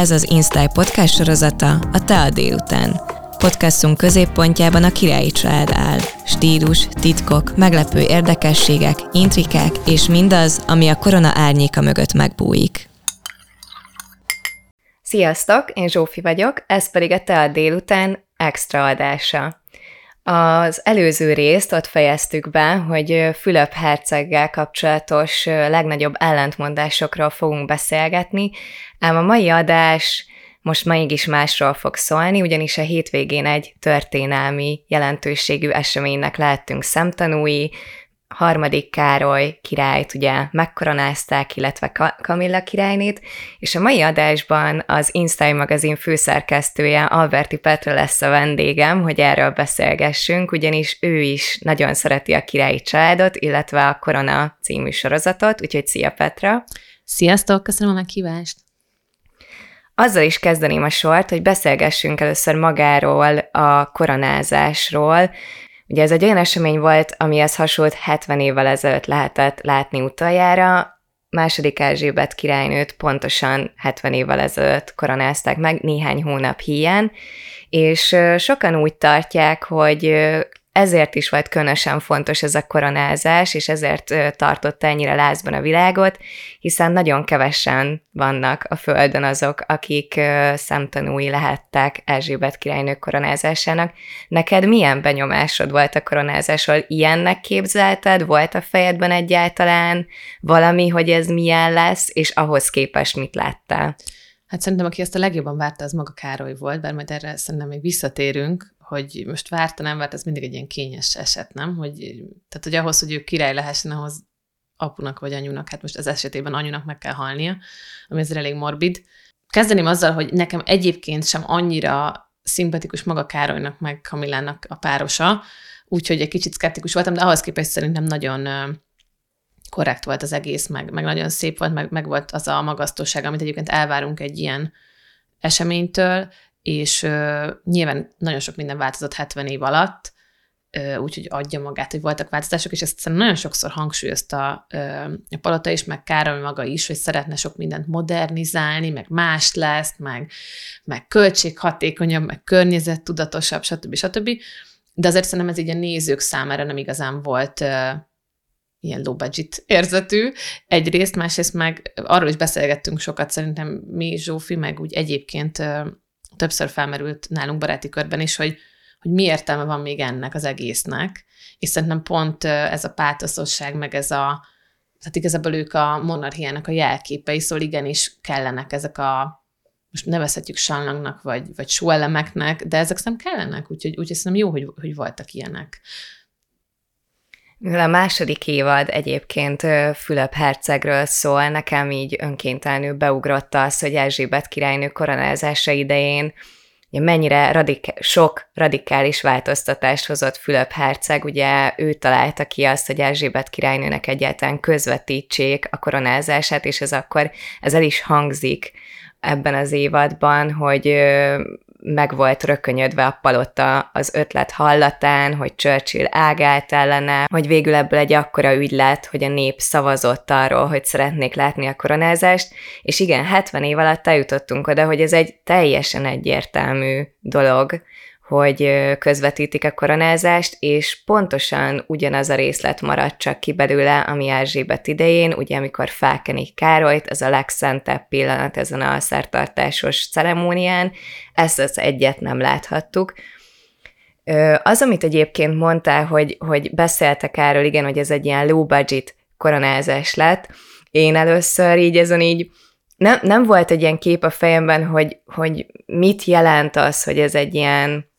Ez az Instyle podcast sorozata a Te a délután. Podcastunk középpontjában a királyi család áll. Stílus, titkok, meglepő érdekességek, intrikák és mindaz, ami a korona árnyéka mögött megbújik. Sziasztok, én Zsófi vagyok, ez pedig a Te a délután extra adása. Az előző részt ott fejeztük be, hogy Fülöp herceggel kapcsolatos legnagyobb ellentmondásokról fogunk beszélgetni, ám a mai adás most is másról fog szólni, ugyanis a hétvégén egy történelmi jelentőségű eseménynek lehettünk szemtanúi, harmadik Károly királyt ugye megkoronázták, illetve Kamilla királynét, és a mai adásban az Instyle magazin főszerkesztője Alberti Petra lesz a vendégem, hogy erről beszélgessünk, ugyanis ő is nagyon szereti a királyi családot, illetve a Korona című sorozatot, úgyhogy szia Petra! Sziasztok, köszönöm a meghívást! Azzal is kezdeném a sort, hogy beszélgessünk először magáról, a koronázásról, Ugye ez egy olyan esemény volt, amihez hasonlót 70 évvel ezelőtt lehetett látni utoljára, második Erzsébet királynőt pontosan 70 évvel ezelőtt koronázták meg, néhány hónap híján, és sokan úgy tartják, hogy ezért is volt különösen fontos ez a koronázás, és ezért tartotta ennyire lázban a világot, hiszen nagyon kevesen vannak a Földön azok, akik szemtanúi lehettek Erzsébet királynő koronázásának. Neked milyen benyomásod volt a koronázásról? Ilyennek képzelted? Volt a fejedben egyáltalán valami, hogy ez milyen lesz, és ahhoz képest mit láttál? Hát szerintem, aki ezt a legjobban várta, az maga Károly volt, bár majd erre szerintem még visszatérünk, hogy most várta, nem várt, ez mindig egy ilyen kényes eset, nem? Hogy, tehát, hogy ahhoz, hogy ő király lehessen, ahhoz apunak vagy anyunak, hát most az esetében anyunak meg kell halnia, ami ezért elég morbid. Kezdeném azzal, hogy nekem egyébként sem annyira szimpatikus maga Károlynak, meg Kamillának a párosa, úgyhogy egy kicsit szkeptikus voltam, de ahhoz képest szerintem nagyon korrekt volt az egész, meg, meg nagyon szép volt, meg, meg volt az a magasztóság, amit egyébként elvárunk egy ilyen eseménytől, és uh, nyilván nagyon sok minden változott 70 év alatt, úgyhogy adja magát, hogy voltak változások, és ezt szerintem nagyon sokszor hangsúlyozta a Palota is, meg Károly maga is, hogy szeretne sok mindent modernizálni, meg más lesz, meg, meg költséghatékonyabb, meg környezettudatosabb, stb. stb. De azért szerintem ez így a nézők számára nem igazán volt uh, ilyen low budget érzetű egyrészt, másrészt meg arról is beszélgettünk sokat, szerintem mi, Zsófi, meg úgy egyébként többször felmerült nálunk baráti körben is, hogy, hogy mi értelme van még ennek az egésznek, és szerintem pont ez a pátoszosság, meg ez a, tehát igazából ők a monarchiának a jelképei, szóval igenis kellenek ezek a most nevezhetjük sallangnak, vagy, vagy sóelemeknek, de ezek nem kellenek, úgyhogy, úgyhogy szerintem jó, hogy, hogy voltak ilyenek. A második évad egyébként Fülöp hercegről szól, nekem így önkéntelenül beugrott az, hogy Erzsébet királynő koronázása idején mennyire radik- sok radikális változtatást hozott Fülöp herceg, ugye ő találta ki azt, hogy Erzsébet királynőnek egyáltalán közvetítsék a koronázását, és ez akkor, ez el is hangzik ebben az évadban, hogy meg volt rökönyödve a palota az ötlet hallatán, hogy Churchill ágált ellene, hogy végül ebből egy akkora ügy lett, hogy a nép szavazott arról, hogy szeretnék látni a koronázást, és igen, 70 év alatt eljutottunk oda, hogy ez egy teljesen egyértelmű dolog, hogy közvetítik a koronázást, és pontosan ugyanaz a részlet maradt csak ki belőle, ami Erzsébet idején, ugye amikor felkenik Károlyt, ez a legszentebb pillanat ezen a szertartásos ceremónián, ezt az egyet nem láthattuk. Az, amit egyébként mondtál, hogy, hogy beszéltek erről, igen, hogy ez egy ilyen low budget koronázás lett, én először így ezen így nem, nem volt egy ilyen kép a fejemben, hogy, hogy mit jelent az, hogy ez egy ilyen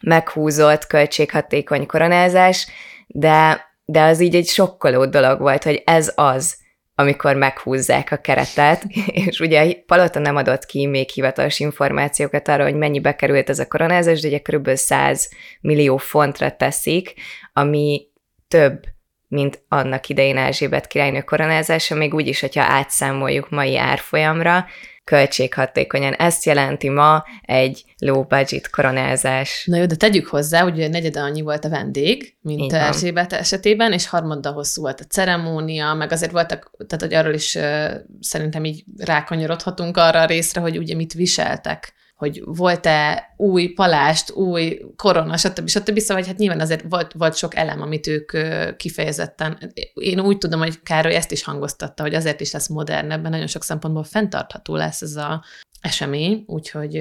meghúzott, költséghatékony koronázás, de, de az így egy sokkoló dolog volt, hogy ez az, amikor meghúzzák a keretet, és ugye Palota nem adott ki még hivatalos információkat arra, hogy mennyibe került ez a koronázás, de ugye kb. 100 millió fontra teszik, ami több, mint annak idején Erzsébet királynő koronázása, még úgy is, hogyha átszámoljuk mai árfolyamra, költséghatékonyan. Ezt jelenti ma egy low budget koronázás. Na jó, de tegyük hozzá, hogy negyede annyi volt a vendég, mint Erzsébet esetében, és harmaddal hosszú volt a ceremónia, meg azért voltak, tehát hogy arról is uh, szerintem így rákanyarodhatunk arra a részre, hogy ugye mit viseltek hogy volt-e új palást, új korona, stb. stb. Szóval hát nyilván azért volt, volt sok elem, amit ők kifejezetten, én úgy tudom, hogy Károly ezt is hangoztatta, hogy azért is lesz modernebben, nagyon sok szempontból fenntartható lesz ez a esemény, úgyhogy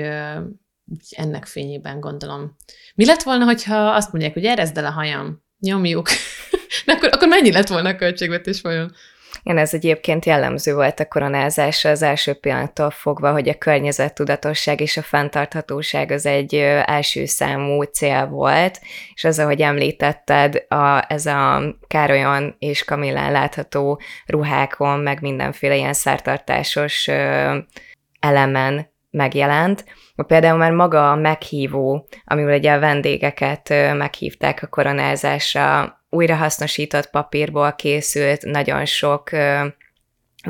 ennek fényében gondolom. Mi lett volna, hogyha azt mondják, hogy erezd el a hajam, nyomjuk, de akkor, akkor mennyi lett volna a költségvetés vajon? Igen, ez egyébként jellemző volt a koronázásra az első pillanattól fogva, hogy a környezettudatosság és a fenntarthatóság az egy első számú cél volt, és az, ahogy említetted, a, ez a Károlyon és Kamillán látható ruhákon, meg mindenféle ilyen szertartásos elemen megjelent. Például már maga a meghívó, amivel ugye a vendégeket meghívták a koronázásra, újrahasznosított papírból készült, nagyon sok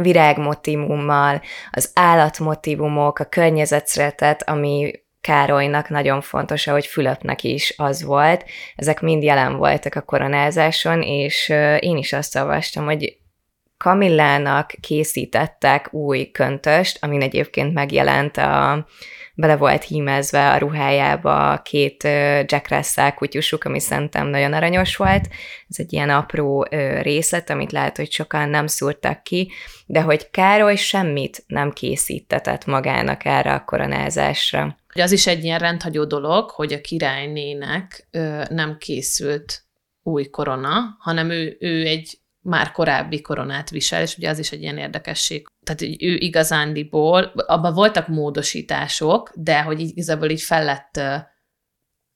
virágmotivummal, az állatmotivumok, a környezetszeretet, ami Károlynak nagyon fontos, ahogy Fülöpnek is az volt. Ezek mind jelen voltak a koronázáson, és én is azt olvastam, hogy Kamillának készítettek új köntöst, amin egyébként megjelent a bele volt hímezve a ruhájába két Jack Russell kutyusuk, ami szerintem nagyon aranyos volt. Ez egy ilyen apró részlet, amit lehet, hogy sokan nem szúrtak ki, de hogy Károly semmit nem készítetett magának erre a koronázásra. Az is egy ilyen rendhagyó dolog, hogy a királynének nem készült új korona, hanem ő, ő egy már korábbi koronát visel, és ugye az is egy ilyen érdekesség. Tehát ő igazándiból, abban voltak módosítások, de hogy igazából így fel lett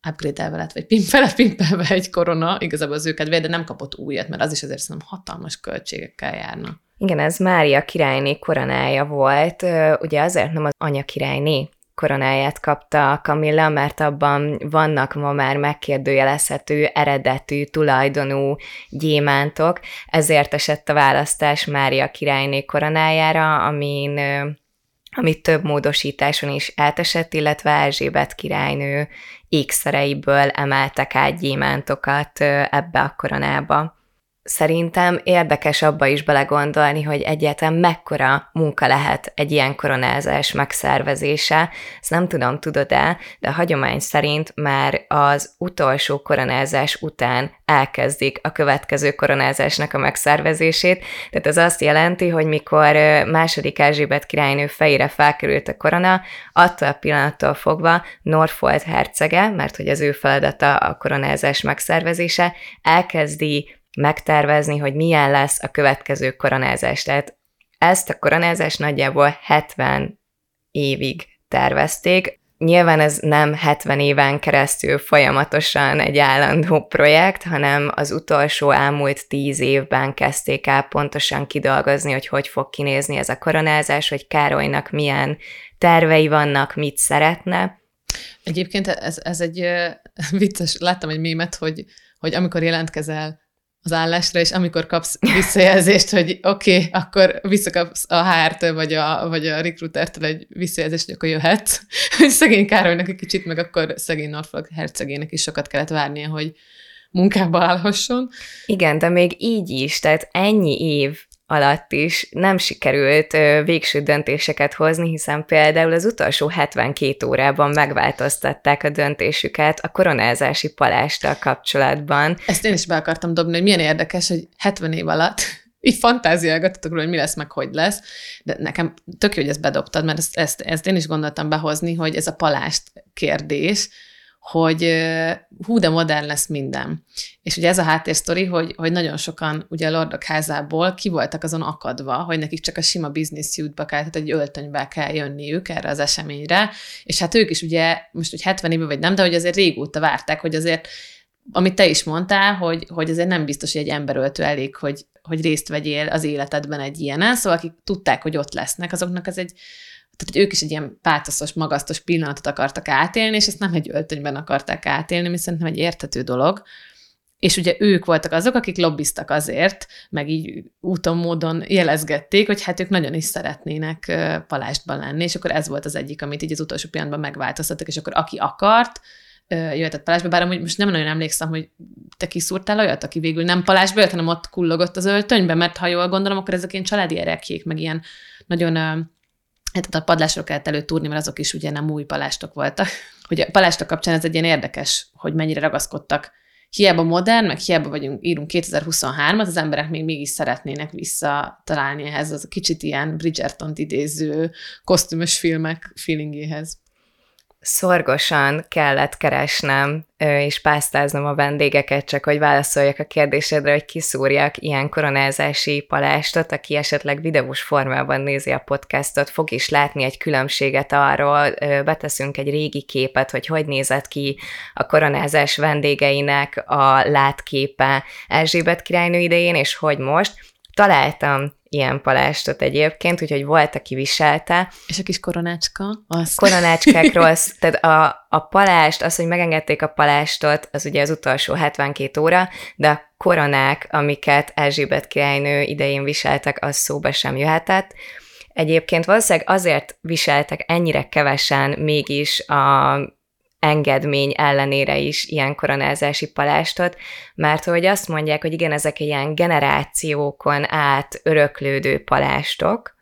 upgrade-elve lett, vagy pimp, fel pimpelve egy korona, igazából az őket de nem kapott újat, mert az is azért szerintem hatalmas költségekkel járna. Igen, ez Mária királyné koronája volt, ugye azért nem az anya királyné, koronáját kapta Kamilla, mert abban vannak ma már megkérdőjelezhető, eredetű, tulajdonú gyémántok, ezért esett a választás Mária királyné koronájára, amin amit több módosításon is eltesett, illetve Erzsébet királynő ékszereiből emeltek át gyémántokat ebbe a koronába szerintem érdekes abba is belegondolni, hogy egyáltalán mekkora munka lehet egy ilyen koronázás megszervezése. Ezt nem tudom, tudod-e, de a hagyomány szerint már az utolsó koronázás után elkezdik a következő koronázásnak a megszervezését. Tehát ez azt jelenti, hogy mikor második Erzsébet királynő fejére felkerült a korona, attól a pillanattól fogva Norfold hercege, mert hogy az ő feladata a koronázás megszervezése, elkezdi megtervezni, hogy milyen lesz a következő koronázás. Tehát ezt a koronázást nagyjából 70 évig tervezték. Nyilván ez nem 70 éven keresztül folyamatosan egy állandó projekt, hanem az utolsó elmúlt 10 évben kezdték el pontosan kidolgozni, hogy hogy fog kinézni ez a koronázás, hogy Károlynak milyen tervei vannak, mit szeretne. Egyébként ez, ez egy vicces, láttam egy mémet, hogy, hogy amikor jelentkezel az állásra, és amikor kapsz visszajelzést, hogy oké, okay, akkor visszakapsz a HR-től, vagy a, vagy a recruitertől egy visszajelzést, hogy akkor jöhet. Szegény Károlynak egy kicsit, meg akkor szegény Norfolk hercegének is sokat kellett várnia, hogy munkába állhasson. Igen, de még így is, tehát ennyi év alatt is nem sikerült végső döntéseket hozni, hiszen például az utolsó 72 órában megváltoztatták a döntésüket a koronázási palásttal kapcsolatban. Ezt én is be akartam dobni, hogy milyen érdekes, hogy 70 év alatt így fantáziálgatotok róla, hogy mi lesz, meg hogy lesz, de nekem tök jó, hogy ezt bedobtad, mert ezt, ezt, ezt én is gondoltam behozni, hogy ez a palást kérdés, hogy hú, de modern lesz minden. És ugye ez a háttérsztori, hogy, hogy nagyon sokan ugye a Lordok házából ki voltak azon akadva, hogy nekik csak a sima business suitba kell, tehát egy öltönybe kell jönniük erre az eseményre, és hát ők is ugye, most hogy 70 éve vagy nem, de hogy azért régóta várták, hogy azért amit te is mondtál, hogy, hogy azért nem biztos, hogy egy emberöltő elég, hogy, hogy részt vegyél az életedben egy ilyenen, szóval akik tudták, hogy ott lesznek, azoknak ez egy tehát hogy ők is egy ilyen pátaszos, magasztos pillanatot akartak átélni, és ezt nem egy öltönyben akarták átélni, ami szerintem egy értető dolog. és ugye ők voltak azok, akik lobbiztak azért, meg így úton, módon jelezgették, hogy hát ők nagyon is szeretnének palástban lenni, és akkor ez volt az egyik, amit így az utolsó pillanatban megváltoztattak, és akkor aki akart, jöhetett palásba, bár amúgy most nem nagyon emlékszem, hogy te kiszúrtál olyat, aki végül nem palásba jött, hanem ott kullogott az öltönybe, mert ha jól gondolom, akkor ezek ilyen családi erekjék, meg ilyen nagyon hát a padlásról kellett előtúrni, mert azok is ugye nem új palástok voltak. Ugye a palástok kapcsán ez egy ilyen érdekes, hogy mennyire ragaszkodtak hiába modern, meg hiába vagyunk, írunk 2023-at, az emberek még mégis szeretnének visszatalálni ehhez az a kicsit ilyen Bridgerton-t idéző kosztümös filmek feelingéhez szorgosan kellett keresnem és pásztáznom a vendégeket, csak hogy válaszoljak a kérdésedre, hogy kiszúrjak ilyen koronázási palástot, aki esetleg videós formában nézi a podcastot, fog is látni egy különbséget arról, beteszünk egy régi képet, hogy hogy nézett ki a koronázás vendégeinek a látképe Erzsébet királynő idején, és hogy most. Találtam ilyen palástot egyébként, úgyhogy volt, aki viselte. És a kis koronácska? Az. Koronácskákról, tehát a, a palást, az, hogy megengedték a palástot, az ugye az utolsó 72 óra, de a koronák, amiket Erzsébet királynő idején viseltek, az szóba sem jöhetett. Egyébként valószínűleg azért viseltek ennyire kevesen mégis a engedmény ellenére is ilyen koronázási palástot, mert hogy azt mondják, hogy igen, ezek ilyen generációkon át öröklődő palástok,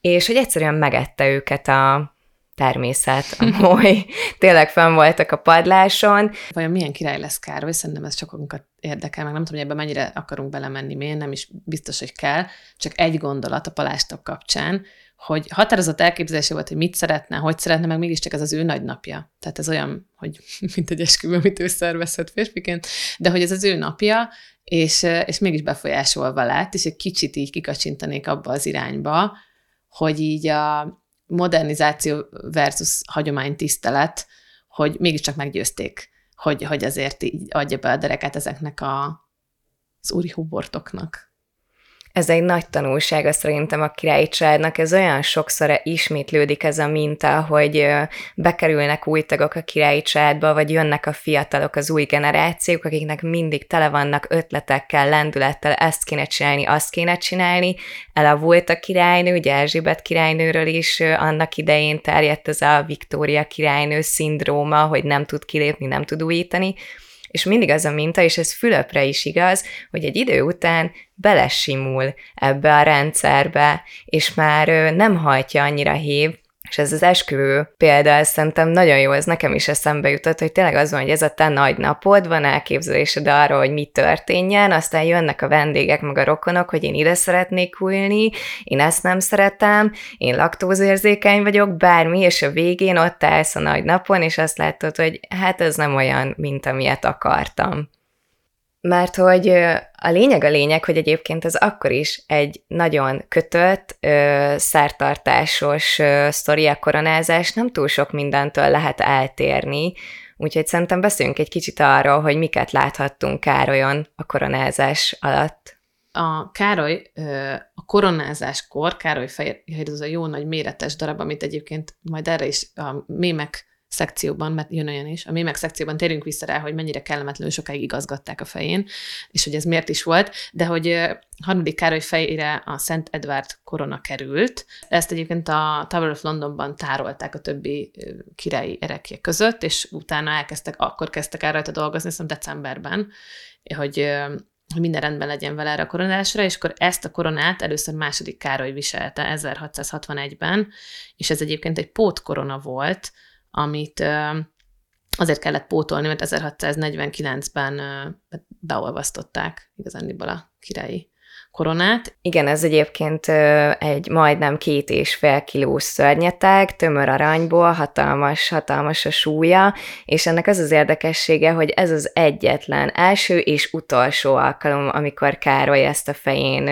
és hogy egyszerűen megette őket a természet, a moly, tényleg fenn voltak a padláson. Vajon milyen király lesz Károly? Szerintem ez sokunkat érdekel, meg nem tudom, hogy ebben mennyire akarunk belemenni, miért nem is biztos, hogy kell. Csak egy gondolat a palástok kapcsán, hogy határozott elképzelése volt, hogy mit szeretne, hogy szeretne, meg mégiscsak ez az ő nagy napja. Tehát ez olyan, hogy mint egy esküvő, amit ő szervezhet férfiként, de hogy ez az ő napja, és, és mégis befolyásolva lett, és egy kicsit így kikacsintanék abba az irányba, hogy így a modernizáció versus hagyománytisztelet, hogy mégiscsak meggyőzték, hogy, hogy ezért így adja be a dereket ezeknek a, az úri hubortoknak ez egy nagy tanulsága szerintem a királyi családnak, ez olyan sokszor ismétlődik ez a minta, hogy bekerülnek új tagok a királyi családba, vagy jönnek a fiatalok, az új generációk, akiknek mindig tele vannak ötletekkel, lendülettel, ezt kéne csinálni, azt kéne csinálni. Elavult a királynő, ugye Erzsébet királynőről is annak idején terjedt ez a Viktória királynő szindróma, hogy nem tud kilépni, nem tud újítani, és mindig az a minta, és ez Fülöpre is igaz, hogy egy idő után belesimul ebbe a rendszerbe, és már nem hajtja annyira hív, és ez az esküvő példa, ez szerintem nagyon jó, ez nekem is eszembe jutott, hogy tényleg az van, hogy ez a te nagy napod, van elképzelésed arról, hogy mi történjen, aztán jönnek a vendégek, meg a rokonok, hogy én ide szeretnék ülni, én ezt nem szeretem, én laktózérzékeny vagyok, bármi, és a végén ott állsz a nagy napon, és azt látod, hogy hát ez nem olyan, mint amilyet akartam. Mert hogy a lényeg a lényeg, hogy egyébként ez akkor is egy nagyon kötött, ö, szertartásos ö, sztori a koronázás, nem túl sok mindentől lehet eltérni, úgyhogy szerintem beszéljünk egy kicsit arról, hogy miket láthattunk Károlyon a koronázás alatt. A Károly a koronázáskor, Károly fehér, az a jó nagy méretes darab, amit egyébként majd erre is a mémek szekcióban, mert jön olyan is, a mémek szekcióban térünk vissza rá, hogy mennyire kellemetlenül sokáig igazgatták a fején, és hogy ez miért is volt, de hogy harmadik Károly fejére a Szent Edward korona került. Ezt egyébként a Tower of Londonban tárolták a többi királyi erekje között, és utána elkezdtek, akkor kezdtek el rajta dolgozni, hiszem decemberben, hogy hogy minden rendben legyen vele erre a koronásra, és akkor ezt a koronát először második Károly viselte 1661-ben, és ez egyébként egy pótkorona volt, amit azért kellett pótolni, mert 1649-ben beolvasztották igazándiból a királyi koronát. Igen, ez egyébként egy majdnem két és fél kilós szörnyeteg, tömör aranyból, hatalmas, hatalmas a súlya, és ennek az az érdekessége, hogy ez az egyetlen első és utolsó alkalom, amikor Károly ezt a fején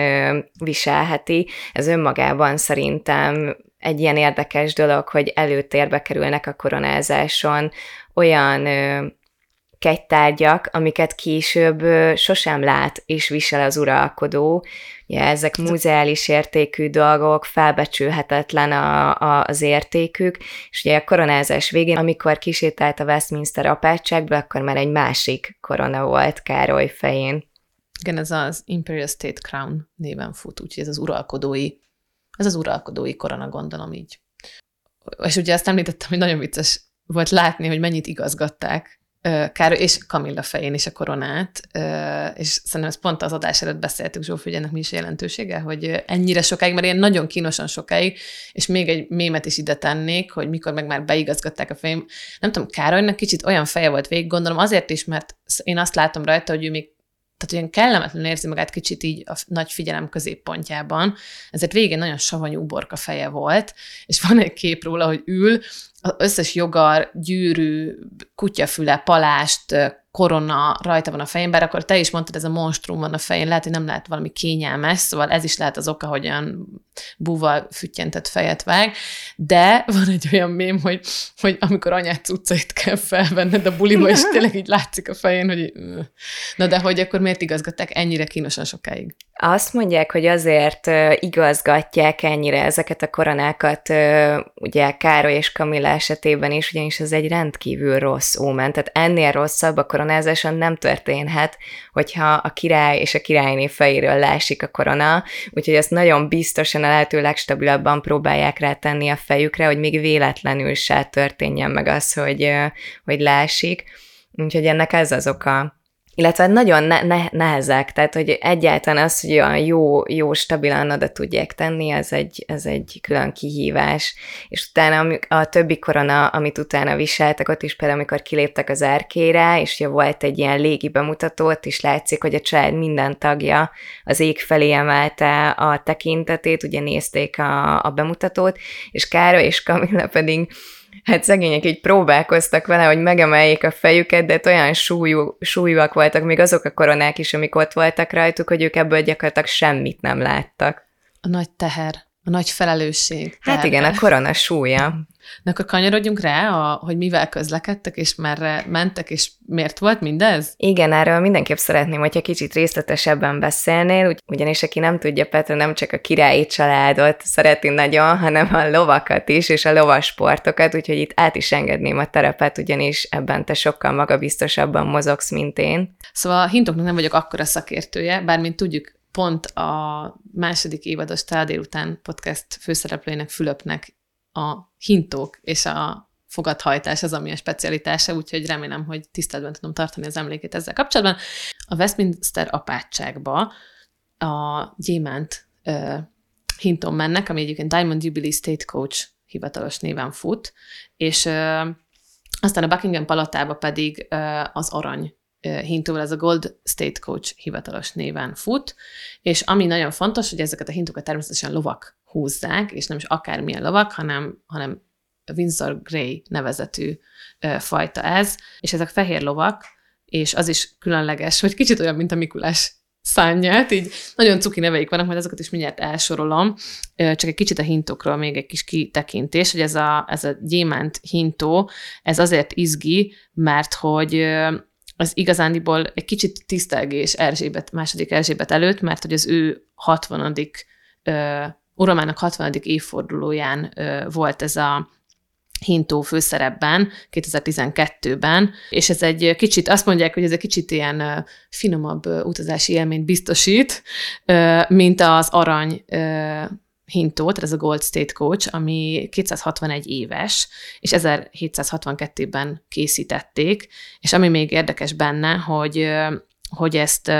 viselheti. Ez önmagában szerintem egy ilyen érdekes dolog, hogy előtérbe kerülnek a koronázáson olyan ö, kegytárgyak, amiket később sosem lát és visel az uralkodó. Ugye ezek muzeális értékű dolgok, felbecsülhetetlen a, a, az értékük, és ugye a koronázás végén, amikor kisétált a Westminster apátságba, akkor már egy másik korona volt Károly fején. Igen, ez az Imperial State Crown néven fut, úgyhogy ez az uralkodói, ez az uralkodói korona, gondolom így. És ugye azt említettem, hogy nagyon vicces volt látni, hogy mennyit igazgatták Károly és Kamilla fején is a koronát, és szerintem ezt pont az adás előtt beszéltük, Zsófi, hogy ennek mi is jelentősége, hogy ennyire sokáig, mert ilyen nagyon kínosan sokáig, és még egy mémet is ide tennék, hogy mikor meg már beigazgatták a fejém. Nem tudom, Károlynak kicsit olyan feje volt végig, gondolom azért is, mert én azt látom rajta, hogy ő még tehát olyan kellemetlen érzi magát kicsit így a nagy figyelem középpontjában, ezért végén nagyon savanyú borka feje volt, és van egy kép róla, hogy ül, az összes jogar, gyűrű, kutyafüle, palást, korona rajta van a fején, bár akkor te is mondtad, ez a monstrum van a fején, lehet, hogy nem lehet valami kényelmes, szóval ez is lehet az oka, hogy olyan búval füttyentett fejet vág, de van egy olyan mém, hogy, hogy amikor anyát cuccait kell felvenned a buliba, és tényleg így látszik a fején, hogy na de hogy akkor miért igazgatták ennyire kínosan sokáig? Azt mondják, hogy azért igazgatják ennyire ezeket a koronákat, ugye Károly és Kamilla esetében is, ugyanis ez egy rendkívül rossz ómen, tehát ennél rosszabb a koronázáson nem történhet, hogyha a király és a királyné fejéről lásik a korona, úgyhogy ezt nagyon biztosan lehető legstabilabban próbálják rátenni a fejükre, hogy még véletlenül se történjen meg az, hogy, hogy lásik. Úgyhogy ennek ez az oka illetve nagyon ne- ne- nehezek, tehát hogy egyáltalán az, hogy olyan jó, jó stabilan oda tudják tenni, ez egy, ez egy külön kihívás. És utána a többi korona, amit utána viseltek, ott is például, amikor kiléptek az erkére, és ugye volt egy ilyen légi bemutató, ott is látszik, hogy a család minden tagja az ég felé emelte a tekintetét, ugye nézték a, a bemutatót, és Kára és Kamilla pedig hát szegények így próbálkoztak vele, hogy megemeljék a fejüket, de olyan súlyú, súlyúak voltak még azok a koronák is, amik ott voltak rajtuk, hogy ők ebből gyakorlatilag semmit nem láttak. A nagy teher, a nagy felelősség. Hát terve. igen, a korona súlya. Na akkor kanyarodjunk rá, a, hogy mivel közlekedtek, és merre mentek, és miért volt mindez? Igen, erről mindenképp szeretném, hogyha kicsit részletesebben beszélnél, ugy, ugyanis aki nem tudja, Petra nem csak a királyi családot szereti nagyon, hanem a lovakat is, és a lovasportokat, úgyhogy itt át is engedném a terepet, ugyanis ebben te sokkal magabiztosabban mozogsz, mint én. Szóval a hintoknak nem vagyok akkora szakértője, bár mint tudjuk, pont a második évados Tál után podcast főszereplőjének Fülöpnek a hintók és a fogadhajtás az, ami a specialitása, úgyhogy remélem, hogy tiszteletben tudom tartani az emlékét ezzel kapcsolatban. A Westminster apátságba a gyémánt uh, hinton mennek, ami egyébként Diamond Jubilee State Coach hivatalos néven fut, és uh, aztán a Buckingham palatába pedig uh, az arany hintóval, ez a Gold State Coach hivatalos néven fut, és ami nagyon fontos, hogy ezeket a hintókat természetesen lovak húzzák, és nem is akármilyen lovak, hanem, hanem Windsor Grey nevezetű fajta ez, és ezek fehér lovak, és az is különleges, hogy kicsit olyan, mint a Mikulás szányát, így nagyon cuki neveik vannak, majd azokat is mindjárt elsorolom, csak egy kicsit a hintokról még egy kis kitekintés, hogy ez a, ez a gyémánt hintó, ez azért izgi, mert hogy az igazándiból egy kicsit tisztelgés Erzsébet, második Erzsébet előtt, mert hogy az ő 60 uramának 60. évfordulóján volt ez a hintó főszerepben 2012-ben, és ez egy kicsit, azt mondják, hogy ez egy kicsit ilyen finomabb utazási élményt biztosít, mint az arany hintó, tehát ez a Gold State Coach, ami 261 éves, és 1762-ben készítették, és ami még érdekes benne, hogy hogy ezt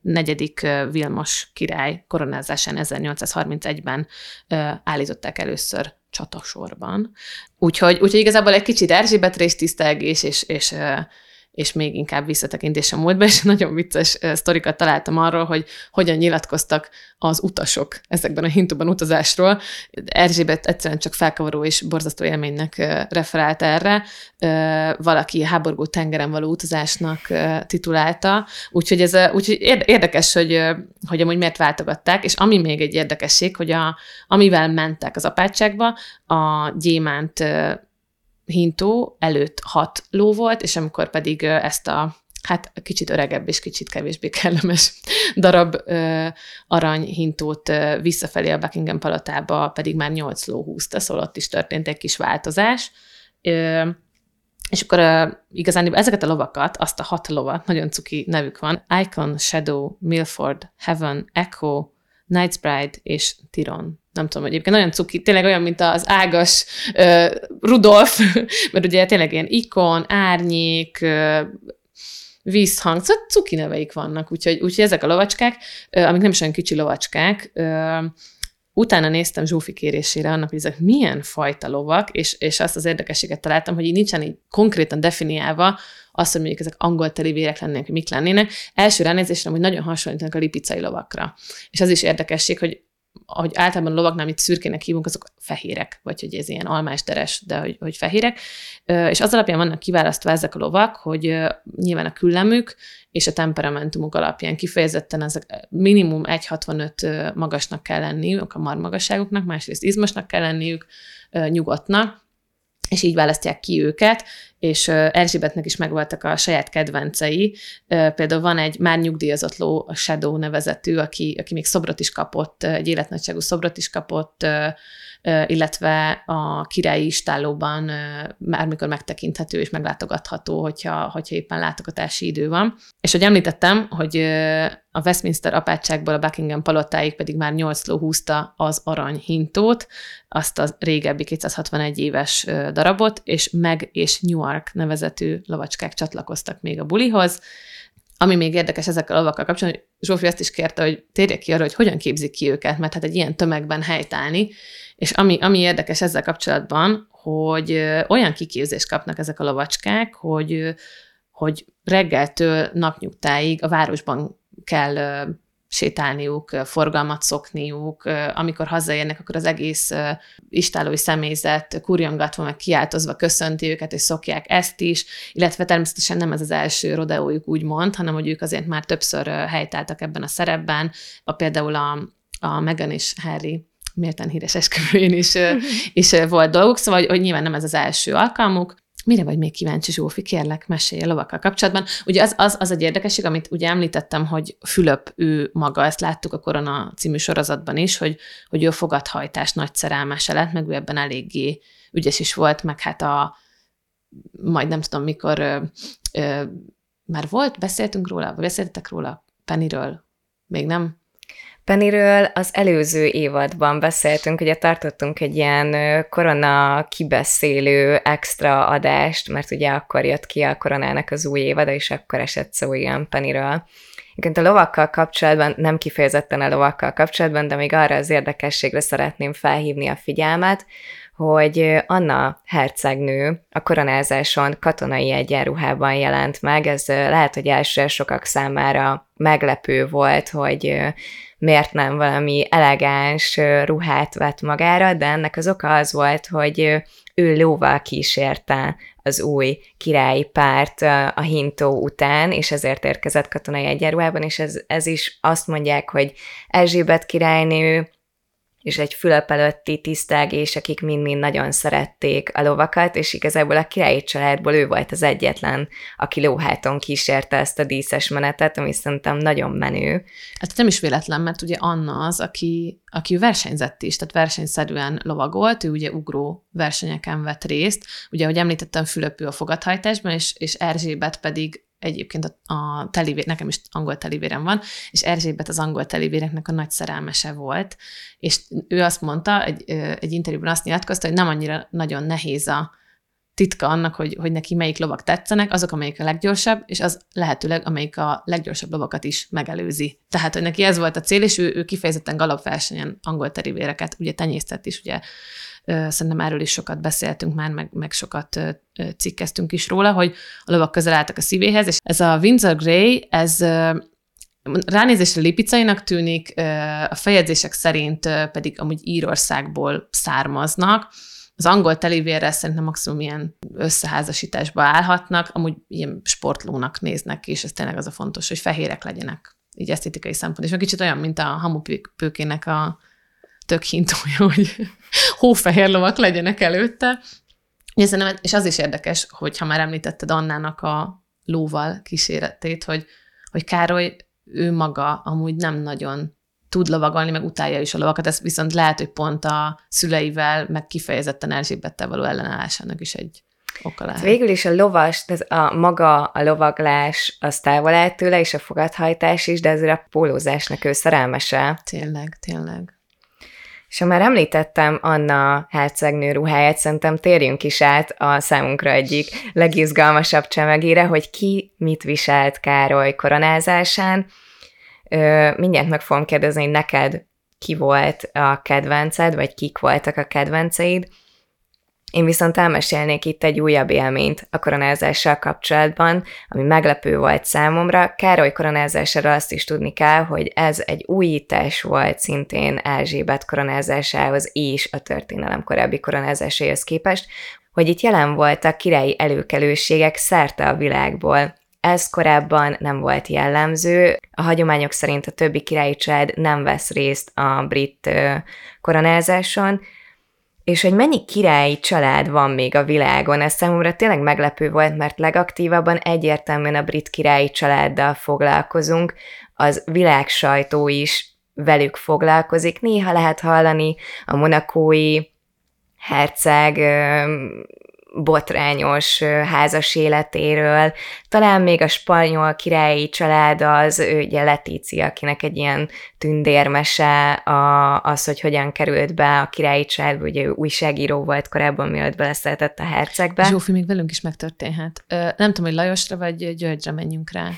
negyedik Vilmos király koronázásán 1831-ben állították először csatasorban. Úgyhogy, úgyhogy igazából egy kicsit Erzsébet résztisztelgés és, és és még inkább visszatekintés a múltba, és nagyon vicces sztorikat találtam arról, hogy hogyan nyilatkoztak az utasok ezekben a hintóban utazásról. Erzsébet egyszerűen csak felkavaró és borzasztó élménynek referált erre, valaki háborgó tengeren való utazásnak titulálta, úgyhogy ez úgyhogy érdekes, hogy, hogy amúgy miért váltogatták, és ami még egy érdekesség, hogy a, amivel mentek az apátságba, a gyémánt hintó előtt hat ló volt, és amikor pedig ezt a hát kicsit öregebb és kicsit kevésbé kellemes darab ö, aranyhintót ö, visszafelé a Buckingham palotába pedig már nyolc ló húzta, szóval ott is történt egy kis változás. Ö, és akkor uh, igazán ezeket a lovakat, azt a hat lovat, nagyon cuki nevük van, Icon, Shadow, Milford, Heaven, Echo, Knight's és Tiron. Nem tudom, egyébként nagyon cuki, tényleg olyan, mint az ágas uh, Rudolf, mert ugye tényleg ilyen ikon, árnyék, uh, vízhang, szóval cuki neveik vannak, úgyhogy, úgyhogy ezek a lovacskák, uh, amik nem is olyan kicsi lovacskák, uh, utána néztem Zsófi kérésére annak, hogy ezek milyen fajta lovak, és, és azt az érdekességet találtam, hogy így nincsen így konkrétan definiálva azt, hogy mondjuk ezek angol telivérek lennének, hogy mik lennének. Első ránézésre, hogy nagyon hasonlítanak a lipicai lovakra. És az is érdekesség, hogy ahogy általában a lovaknál, amit szürkének hívunk, azok fehérek, vagy hogy ez ilyen almás deres, de hogy, hogy fehérek. És az alapján vannak kiválasztva ezek a lovak, hogy nyilván a küllemük és a temperamentumuk alapján kifejezetten ezek minimum 1,65 magasnak kell lenniük, a marmagasságuknak, másrészt izmosnak kell lenniük, nyugodtnak, és így választják ki őket, és Erzsébetnek is megvoltak a saját kedvencei. Például van egy már nyugdíjazott ló, a Shadow nevezetű, aki, aki még szobrot is kapott, egy életnagyságú szobrot is kapott, illetve a királyi istállóban már mikor megtekinthető és meglátogatható, hogyha, hogyha éppen látogatási idő van. És hogy említettem, hogy a Westminster apátságból a Buckingham palotáig pedig már 8 ló húzta az aranyhintót, azt a régebbi 261 éves darabot, és Meg és Newark nevezetű lovacskák csatlakoztak még a bulihoz, ami még érdekes ezekkel a lovakkal kapcsolatban, hogy Zsófi azt is kérte, hogy térjek ki arra, hogy hogyan képzik ki őket, mert hát egy ilyen tömegben helytállni, és ami, ami érdekes ezzel kapcsolatban, hogy olyan kiképzést kapnak ezek a lovacskák, hogy, hogy reggeltől napnyugtáig a városban kell sétálniuk, forgalmat szokniuk, amikor hazaérnek, akkor az egész istálói személyzet kurjongatva, meg kiáltozva köszönti őket, és szokják ezt is, illetve természetesen nem ez az első rodeójuk úgymond, hanem hogy ők azért már többször helytáltak ebben a szerepben, a, például a, a Meghan és Harry méltán híres esküvőjén is, is volt dolguk, szóval hogy, hogy nyilván nem ez az első alkalmuk, Mire vagy még kíváncsi, Zsófi? Kérlek, mesélj a lovakkal kapcsolatban. Ugye az, az, az egy érdekesség, amit ugye említettem, hogy Fülöp ő maga, ezt láttuk a Korona című sorozatban is, hogy, hogy ő fogadhajtás nagy szerelmese lett, meg ő ebben eléggé ügyes is volt, meg hát a majd nem tudom mikor ö, ö, már volt, beszéltünk róla, vagy beszéltetek róla Pennyről? Még nem? Pennyről az előző évadban beszéltünk, ugye tartottunk egy ilyen korona kibeszélő extra adást, mert ugye akkor jött ki a koronának az új évada, és akkor esett szó ilyen Pennyről. Igen, a lovakkal kapcsolatban, nem kifejezetten a lovakkal kapcsolatban, de még arra az érdekességre szeretném felhívni a figyelmet, hogy Anna hercegnő a koronázáson katonai egyenruhában jelent meg. Ez lehet, hogy első sokak számára meglepő volt, hogy miért nem valami elegáns ruhát vett magára, de ennek az oka az volt, hogy ő lóval kísérte az új királyi párt a hintó után, és ezért érkezett katonai egyenruhában, és ez, ez is azt mondják, hogy Erzsébet királynő és egy Fülöp előtti tisztelgés, akik mind-mind nagyon szerették a lovakat, és igazából a királyi családból ő volt az egyetlen, aki lóháton kísérte ezt a díszes menetet, ami szerintem nagyon menő. Hát nem is véletlen, mert ugye Anna az, aki, aki versenyzett is, tehát versenyszerűen lovagolt, ő ugye ugró versenyeken vett részt. Ugye, ahogy említettem, Fülöpő a fogadhajtásban, és, és Erzsébet pedig egyébként a, a telivér, nekem is angol telivérem van, és Erzsébet az angol telivéreknek a nagy szerelmese volt, és ő azt mondta, egy, egy interjúban azt nyilatkozta, hogy nem annyira nagyon nehéz a titka annak, hogy, hogy neki melyik lovak tetszenek, azok, amelyik a leggyorsabb, és az lehetőleg, amelyik a leggyorsabb lovakat is megelőzi. Tehát, hogy neki ez volt a cél, és ő, ő kifejezetten galopversenyen angol terivéreket, ugye tenyésztett is, ugye szerintem erről is sokat beszéltünk már, meg, meg sokat cikkeztünk is róla, hogy a lovak közel álltak a szívéhez, és ez a Windsor Grey, ez ránézésre lipicainak tűnik, a fejezések szerint pedig amúgy Írországból származnak, az angol telivérrel szerintem maximum ilyen összeházasításba állhatnak, amúgy ilyen sportlónak néznek ki, és ez tényleg az a fontos, hogy fehérek legyenek, így esztétikai szempont. És kicsit olyan, mint a hamupőkének a tök hintója, hogy hófehér lovak legyenek előtte. és az is érdekes, hogy ha már említetted Annának a lóval kíséretét, hogy, hogy Károly ő maga amúgy nem nagyon tud lovagolni, meg utálja is a lovakat, ez viszont lehet, hogy pont a szüleivel, meg kifejezetten Erzsébettel való ellenállásának is egy oka lehet. Végül is a lovas, ez a maga a lovaglás az távol áll tőle, és a fogadhajtás is, de ezért a pólózásnak ő szerelmese. Tényleg, tényleg. És ha már említettem Anna hercegnő ruháját, szerintem térjünk is át a számunkra egyik legizgalmasabb csemegére, hogy ki mit viselt Károly koronázásán. Ö, mindjárt meg fogom kérdezni, hogy neked ki volt a kedvenced, vagy kik voltak a kedvenceid. Én viszont elmesélnék itt egy újabb élményt a koronázással kapcsolatban, ami meglepő volt számomra. Károly koronázására azt is tudni kell, hogy ez egy újítás volt szintén Erzsébet koronázásához és a történelem korábbi koronázásához képest, hogy itt jelen voltak királyi előkelőségek szerte a világból. Ez korábban nem volt jellemző. A hagyományok szerint a többi királyi család nem vesz részt a brit koronázáson, és hogy mennyi királyi család van még a világon, ez számomra tényleg meglepő volt, mert legaktívabban egyértelműen a brit királyi családdal foglalkozunk, az világ sajtó is velük foglalkozik. Néha lehet hallani a monakói herceg botrányos házas életéről. Talán még a spanyol királyi család az, ő ugye Letícia, akinek egy ilyen tündérmese a, az, hogy hogyan került be a királyi családba, ugye ő újságíró volt korábban, mielőtt beleszeretett a hercegbe. Zsófi, még velünk is megtörténhet. Nem tudom, hogy Lajosra vagy Györgyre menjünk rá.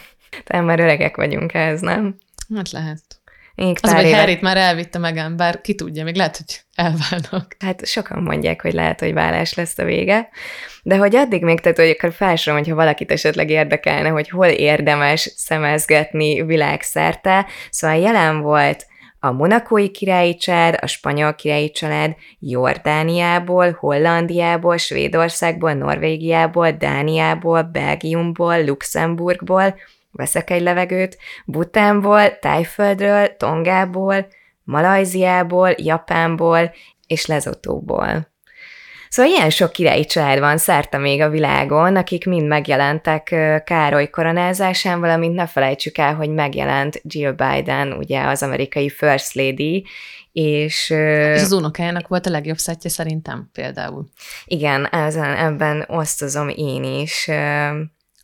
Talán már öregek vagyunk ehhez, nem? Hát lehet. Az, hogy. Harryt már elvitte meg, bár ki tudja, még lehet, hogy elválnak. Hát sokan mondják, hogy lehet, hogy vállás lesz a vége, de hogy addig még, tehát hogy akkor felsorolom, hogyha valakit esetleg érdekelne, hogy hol érdemes szemezgetni világszerte, szóval jelen volt a monakói királyi család, a spanyol királyi család Jordániából, Hollandiából, Svédországból, Norvégiából, Dániából, Belgiumból, Luxemburgból, veszek egy levegőt, Butánból, Tájföldről, Tongából, Malajziából, Japánból és Lezotóból. Szóval ilyen sok királyi család van szerte még a világon, akik mind megjelentek Károly koronázásán, valamint ne felejtsük el, hogy megjelent Jill Biden, ugye az amerikai First Lady, és... És az unokájának volt a legjobb szettje szerintem például. Igen, ezen, ebben osztozom én is.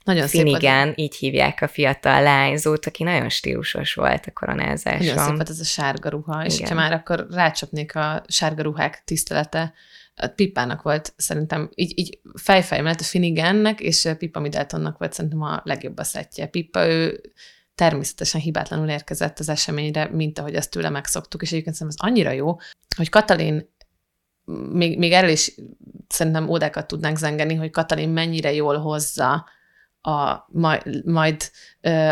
Nagyon Finnegan, szép így hívják a fiatal lányzót, aki nagyon stílusos volt a koronázáson. Nagyon szép ez a sárga ruha, Igen. és ha már akkor rácsapnék a sárga ruhák tisztelete, a Pippának volt szerintem, így, így fejfej mellett a Finnegannek, és Pippa Middletonnak volt szerintem a legjobb a szettje. Pippa, ő természetesen hibátlanul érkezett az eseményre, mint ahogy azt tőle megszoktuk, és egyébként szerintem ez annyira jó, hogy Katalin még, még erről is szerintem ódákat tudnánk zengeni, hogy Katalin mennyire jól hozza a, majd, majd,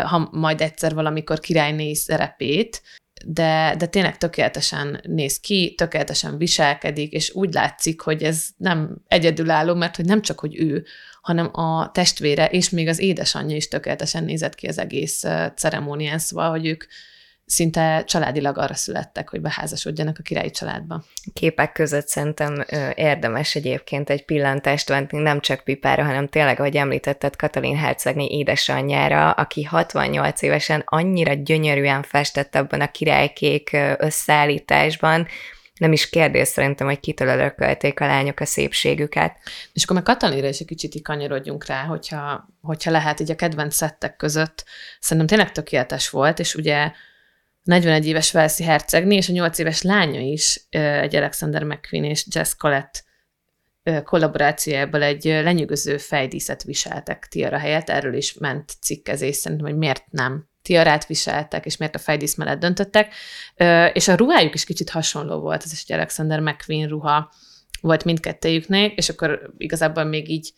ha majd egyszer valamikor királyné szerepét, de, de tényleg tökéletesen néz ki, tökéletesen viselkedik, és úgy látszik, hogy ez nem egyedülálló, mert hogy nem csak, hogy ő, hanem a testvére, és még az édesanyja is tökéletesen nézett ki az egész ceremónián, szóval, hogy ők szinte családilag arra születtek, hogy beházasodjanak a királyi családba. Képek között szerintem érdemes egyébként egy pillantást venni, nem csak Pipára, hanem tényleg, ahogy említetted, Katalin Hercegné édesanyjára, aki 68 évesen annyira gyönyörűen festett abban a királykék összeállításban, nem is kérdés szerintem, hogy kitől örökölték a lányok a szépségüket. És akkor meg Katalinra is egy kicsit kanyarodjunk rá, hogyha, hogyha lehet így a kedvenc szettek között. Szerintem tényleg tökéletes volt, és ugye 41 éves Velszi hercegné, és a 8 éves lánya is egy Alexander McQueen és Jess Collett kollaborációjából egy lenyűgöző fejdíszet viseltek tiara helyett, erről is ment cikkezés szerintem, hogy miért nem tiarát viseltek, és miért a fejdísz mellett döntöttek, és a ruhájuk is kicsit hasonló volt, ez is egy Alexander McQueen ruha volt mindkettőjüknél, és akkor igazából még így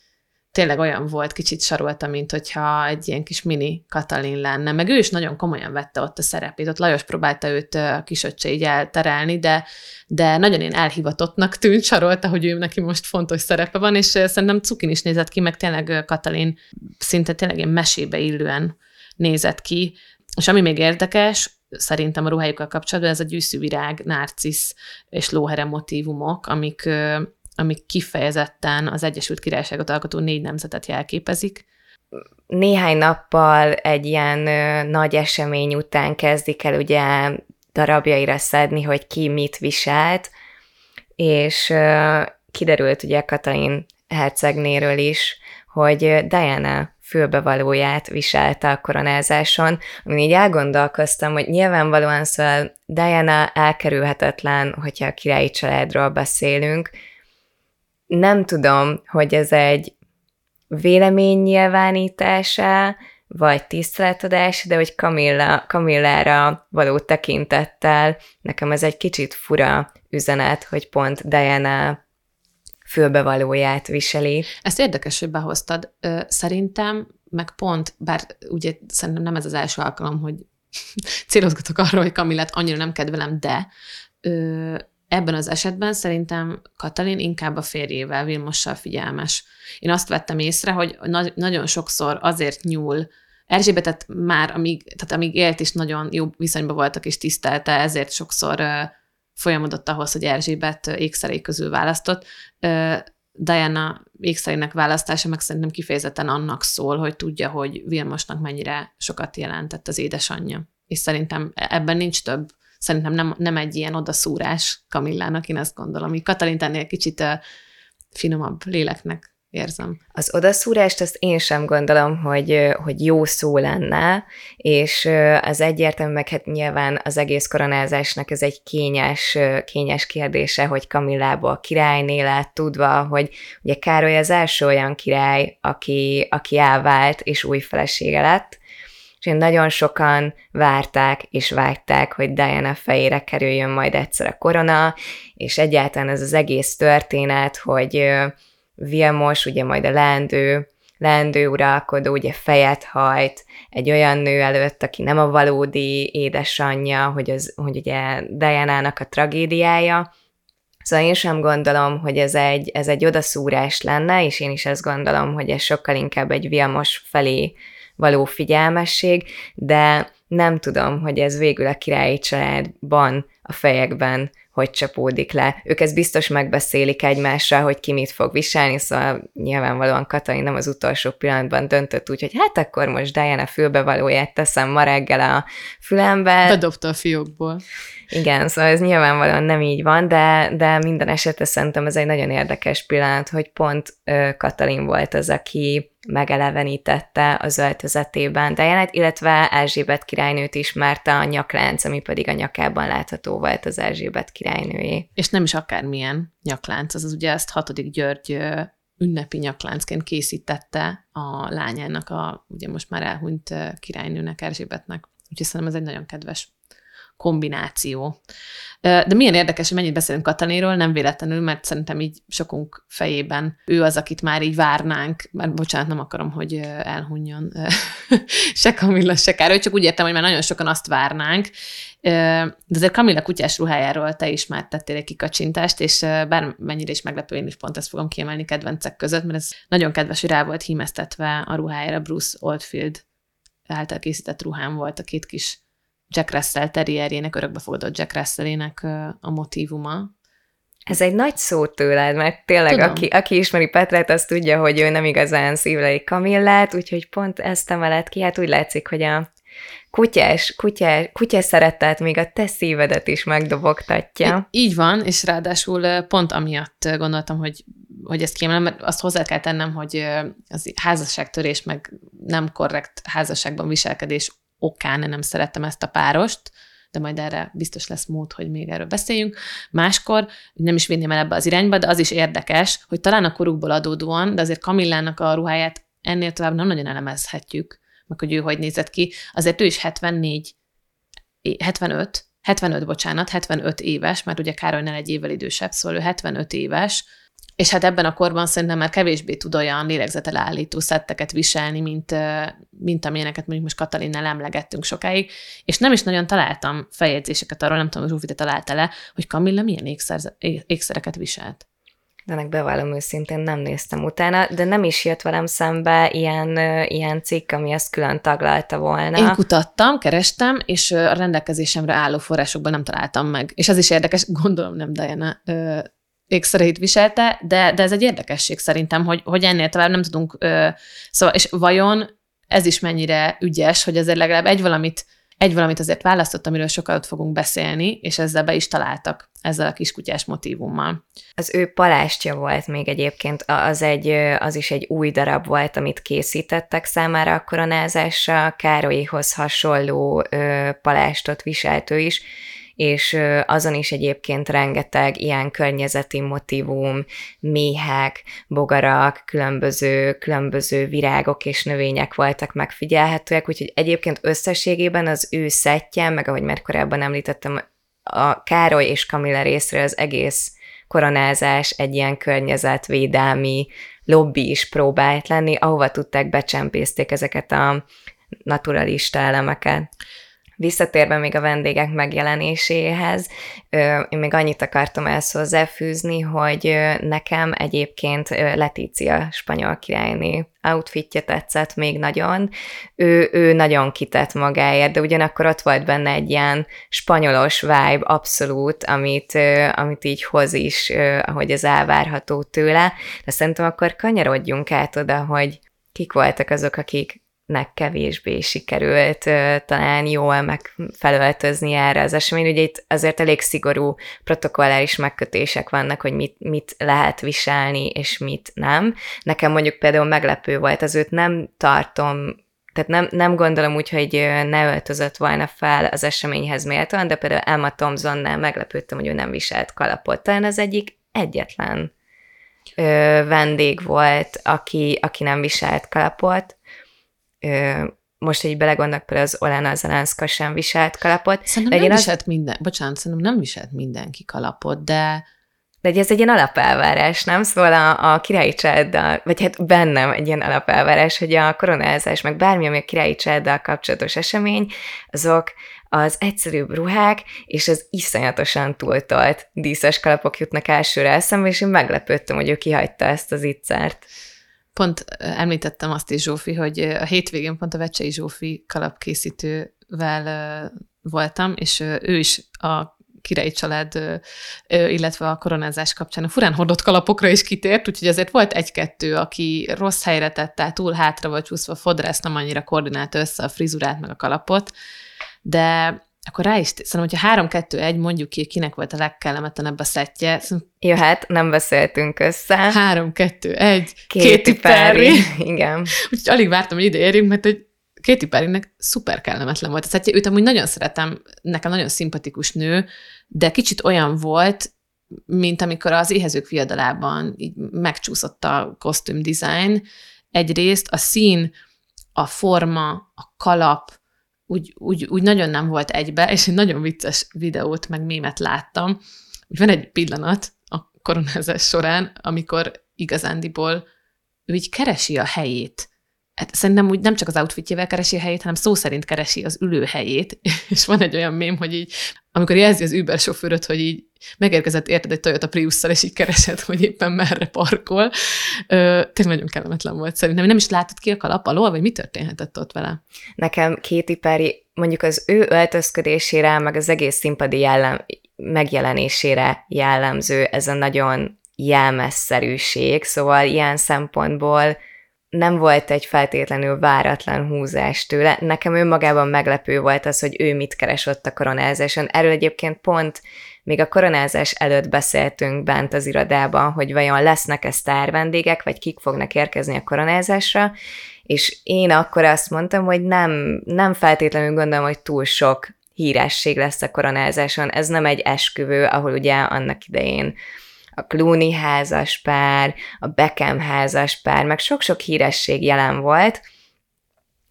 tényleg olyan volt, kicsit sarolta, mint hogyha egy ilyen kis mini Katalin lenne. Meg ő is nagyon komolyan vette ott a szerepét. Ott Lajos próbálta őt a kisöccse így elterelni, de, de nagyon én elhivatottnak tűnt, sarolta, hogy ő neki most fontos szerepe van, és szerintem Cukin is nézett ki, meg tényleg Katalin szinte tényleg ilyen mesébe illően nézett ki. És ami még érdekes, szerintem a ruhájukkal kapcsolatban, ez a gyűszűvirág, narcisz és lóhere motívumok, amik amik kifejezetten az Egyesült Királyságot alkotó négy nemzetet jelképezik. Néhány nappal egy ilyen ö, nagy esemény után kezdik el ugye darabjaira szedni, hogy ki mit viselt, és ö, kiderült ugye Katalin hercegnéről is, hogy Diana fülbevalóját viselte a koronázáson, amin így elgondolkoztam, hogy nyilvánvalóan szóval Diana elkerülhetetlen, hogyha a királyi családról beszélünk. Nem tudom, hogy ez egy vélemény nyilvánítása, vagy tiszteletadás, de hogy Camilla, Camillára való tekintettel nekem ez egy kicsit fura üzenet, hogy pont Diana fülbevalóját viseli. Ezt érdekes, hogy behoztad. Szerintem, meg pont, bár ugye szerintem nem ez az első alkalom, hogy célozgatok arra, hogy Kamillát annyira nem kedvelem, de ebben az esetben szerintem Katalin inkább a férjével, Vilmossal figyelmes. Én azt vettem észre, hogy na- nagyon sokszor azért nyúl Erzsébetet már, amíg, tehát amíg élt is nagyon jó viszonyban voltak és tisztelte, ezért sokszor folyamodott ahhoz, hogy Erzsébet ékszerei közül választott. Diana ékszerének választása meg szerintem kifejezetten annak szól, hogy tudja, hogy Vilmosnak mennyire sokat jelentett az édesanyja. És szerintem ebben nincs több. Szerintem nem, nem egy ilyen odaszúrás Kamillának, én azt gondolom. Így Katalin ennél kicsit finomabb léleknek érzem. Az odaszúrást azt én sem gondolom, hogy, hogy jó szó lenne, és az egyértelmű, meg hát nyilván az egész koronázásnak ez egy kényes, kényes kérdése, hogy Kamillából királyné lett, tudva, hogy ugye Károly az első olyan király, aki, aki elvált és új felesége lett, és nagyon sokan várták és vágyták, hogy Diana fejére kerüljön majd egyszer a korona, és egyáltalán ez az egész történet, hogy Vilmos, ugye majd a leendő, leendő uralkodó, ugye fejet hajt egy olyan nő előtt, aki nem a valódi édesanyja, hogy, az, hogy ugye Diana-nak a tragédiája, Szóval én sem gondolom, hogy ez egy, ez egy odaszúrás lenne, és én is ezt gondolom, hogy ez sokkal inkább egy Vilmos felé való figyelmesség, de nem tudom, hogy ez végül a királyi családban, a fejekben hogy csapódik le. Ők ezt biztos megbeszélik egymással, hogy ki mit fog viselni, szóval nyilvánvalóan Katalin nem az utolsó pillanatban döntött úgy, hogy hát akkor most Diana fülbevalóját teszem ma reggel a fülembe. Bedobta a fiókból. Igen, szóval ez nyilvánvalóan nem így van, de, de minden esetre szerintem ez egy nagyon érdekes pillanat, hogy pont ö, Katalin volt az, aki megelevenítette az öltözetében Diana-t, illetve Erzsébet királynőt ismerte a nyaklánc, ami pedig a nyakában látható volt az Erzsébet királynőjé. És nem is akármilyen nyaklánc, az ugye ezt hatodik György ünnepi nyakláncként készítette a lányának, a ugye most már elhunyt királynőnek, Erzsébetnek. Úgyhogy szerintem ez egy nagyon kedves kombináció. De milyen érdekes, hogy mennyit beszélünk Katanéről, nem véletlenül, mert szerintem így sokunk fejében ő az, akit már így várnánk, mert bocsánat, nem akarom, hogy elhunjon se Kamilla, se Károly, csak úgy értem, hogy már nagyon sokan azt várnánk, de azért Kamilla kutyás ruhájáról te is már tettél egy kikacsintást, és bármennyire is meglepő, én is pont ezt fogom kiemelni kedvencek között, mert ez nagyon kedves, hogy rá volt hímeztetve a ruhájára Bruce Oldfield által készített ruhám volt a két kis Jack Russell terrierjének, örökbefogadott Jack Russellének a motivuma. Ez egy nagy szó tőled, mert tényleg, aki, aki ismeri Petrát, az tudja, hogy ő nem igazán szívlei Kamillát, úgyhogy pont ezt emelet ki, hát úgy látszik, hogy a kutyás, kutyás, kutyás szeretet még a te szívedet is megdobogtatja. Így, így van, és ráadásul pont amiatt gondoltam, hogy hogy ezt kiemelem, mert azt hozzá kell tennem, hogy az házasságtörés, meg nem korrekt házasságban viselkedés okán nem szerettem ezt a párost, de majd erre biztos lesz mód, hogy még erről beszéljünk. Máskor nem is vinném el ebbe az irányba, de az is érdekes, hogy talán a korukból adódóan, de azért Kamillának a ruháját ennél tovább nem nagyon elemezhetjük, meg hogy ő hogy nézett ki. Azért ő is 74, 75, 75, bocsánat, 75 éves, mert ugye Károlynál egy évvel idősebb, szóval ő 75 éves, és hát ebben a korban szerintem már kevésbé tud olyan lélegzetelállító szetteket viselni, mint, mint amilyeneket mondjuk most Katalinnál emlegettünk sokáig, és nem is nagyon találtam feljegyzéseket arról, nem tudom, Zsófi, te találta le, hogy Kamilla milyen ékszer, ékszereket viselt. De ennek bevallom őszintén nem néztem utána, de nem is jött velem szembe ilyen, ilyen cikk, ami ezt külön taglalta volna. Én kutattam, kerestem, és a rendelkezésemre álló forrásokban nem találtam meg. És az is érdekes, gondolom nem Diana ékszereit viselte, de, de ez egy érdekesség szerintem, hogy, hogy ennél tovább nem tudunk, ö, szóval, és vajon ez is mennyire ügyes, hogy azért legalább egy valamit, egy valamit azért választott, amiről sokat fogunk beszélni, és ezzel be is találtak, ezzel a kiskutyás motivummal. Az ő palástja volt még egyébként, az, egy, az is egy új darab volt, amit készítettek számára a koronázásra, Károlyhoz hasonló ö, palástot viselt ő is, és azon is egyébként rengeteg ilyen környezeti motivum, méhek, bogarak, különböző, különböző virágok és növények voltak megfigyelhetőek, úgyhogy egyébként összességében az ő szettje, meg ahogy már korábban említettem, a Károly és Kamilla részről az egész koronázás egy ilyen környezetvédelmi lobby is próbált lenni, ahova tudták becsempészték ezeket a naturalista elemeket. Visszatérve még a vendégek megjelenéséhez, én még annyit akartam ezt hozzáfűzni, hogy nekem egyébként Letícia spanyol királyné outfitje tetszett még nagyon. Ő, ő nagyon kitett magáért, de ugyanakkor ott volt benne egy ilyen spanyolos vibe abszolút, amit, amit így hoz is, ahogy ez elvárható tőle. De szerintem akkor kanyarodjunk át oda, hogy kik voltak azok, akik nek kevésbé sikerült talán jól megfelöltözni erre az esemény. Ugye itt azért elég szigorú protokolláris megkötések vannak, hogy mit, mit lehet viselni, és mit nem. Nekem mondjuk például meglepő volt, az őt nem tartom tehát nem, nem gondolom úgy, hogy ne öltözött volna fel az eseményhez méltóan, de például Emma Thompsonnál meglepődtem, hogy ő nem viselt kalapot. Talán az egyik egyetlen ö, vendég volt, aki, aki nem viselt kalapot most így belegondolok, például az Olena Zelenszka sem viselt kalapot. Szerintem nem viselt az... minden, bocsánat, szerintem nem viselt mindenki kalapot, de de ez egy ilyen alapelvárás, nem? Szóval a, a királyi családdal, vagy hát bennem egy ilyen alapelvárás, hogy a koronázás, meg bármi, ami a királyi családdal kapcsolatos esemény, azok az egyszerűbb ruhák és az iszonyatosan túltolt díszes kalapok jutnak elsőre eszembe, és én meglepődtem, hogy ő kihagyta ezt az ittszert. Pont említettem azt is, Zsófi, hogy a hétvégén pont a Vecsei Zsófi kalapkészítővel voltam, és ő is a királyi család, illetve a koronázás kapcsán a furán hordott kalapokra is kitért, úgyhogy azért volt egy-kettő, aki rossz helyre tette, túl hátra vagy csúszva, fodrász nem annyira koordinált össze a frizurát meg a kalapot, de akkor rá is, szerintem, hogyha három-kettő-egy mondjuk ki, kinek volt a legkellemetlenebb a szettje. Jó, hát nem beszéltünk össze. Három-kettő-egy, Katy Perry. Igen. Úgyhogy alig vártam, hogy ide érjünk, mert hogy Katy Perrynek szuper kellemetlen volt a szettje. Őt amúgy nagyon szeretem, nekem nagyon szimpatikus nő, de kicsit olyan volt, mint amikor az éhezők fiadalában így megcsúszott a kosztüm design. Egyrészt a szín, a forma, a kalap, úgy, úgy, úgy nagyon nem volt egybe, és egy nagyon vicces videót, meg mémet láttam. Úgy van egy pillanat a koronázás során, amikor igazándiból ő így keresi a helyét. Hát szerintem úgy nem csak az outfitjével keresi a helyét, hanem szó szerint keresi az ülőhelyét, és van egy olyan mém, hogy így, amikor jelzi az Uber sofőröt, hogy így megérkezett érted egy Toyota prius és így keresett, hogy éppen merre parkol. Tényleg nagyon kellemetlen volt szerintem. Nem is látod ki a kalap alól, vagy mi történhetett ott vele? Nekem Katy Perry, mondjuk az ő öltözködésére, meg az egész színpadi jellem, megjelenésére jellemző ez a nagyon jelmezszerűség, szóval ilyen szempontból nem volt egy feltétlenül váratlan húzás tőle. Nekem önmagában meglepő volt az, hogy ő mit keresett a koronázáson. Erről egyébként pont még a koronázás előtt beszéltünk bent az irodában, hogy vajon lesznek-e sztár vagy kik fognak érkezni a koronázásra, és én akkor azt mondtam, hogy nem, nem feltétlenül gondolom, hogy túl sok híresség lesz a koronázáson. Ez nem egy esküvő, ahol ugye annak idején a Clooney házas pár, a Beckham házas pár, meg sok-sok híresség jelen volt,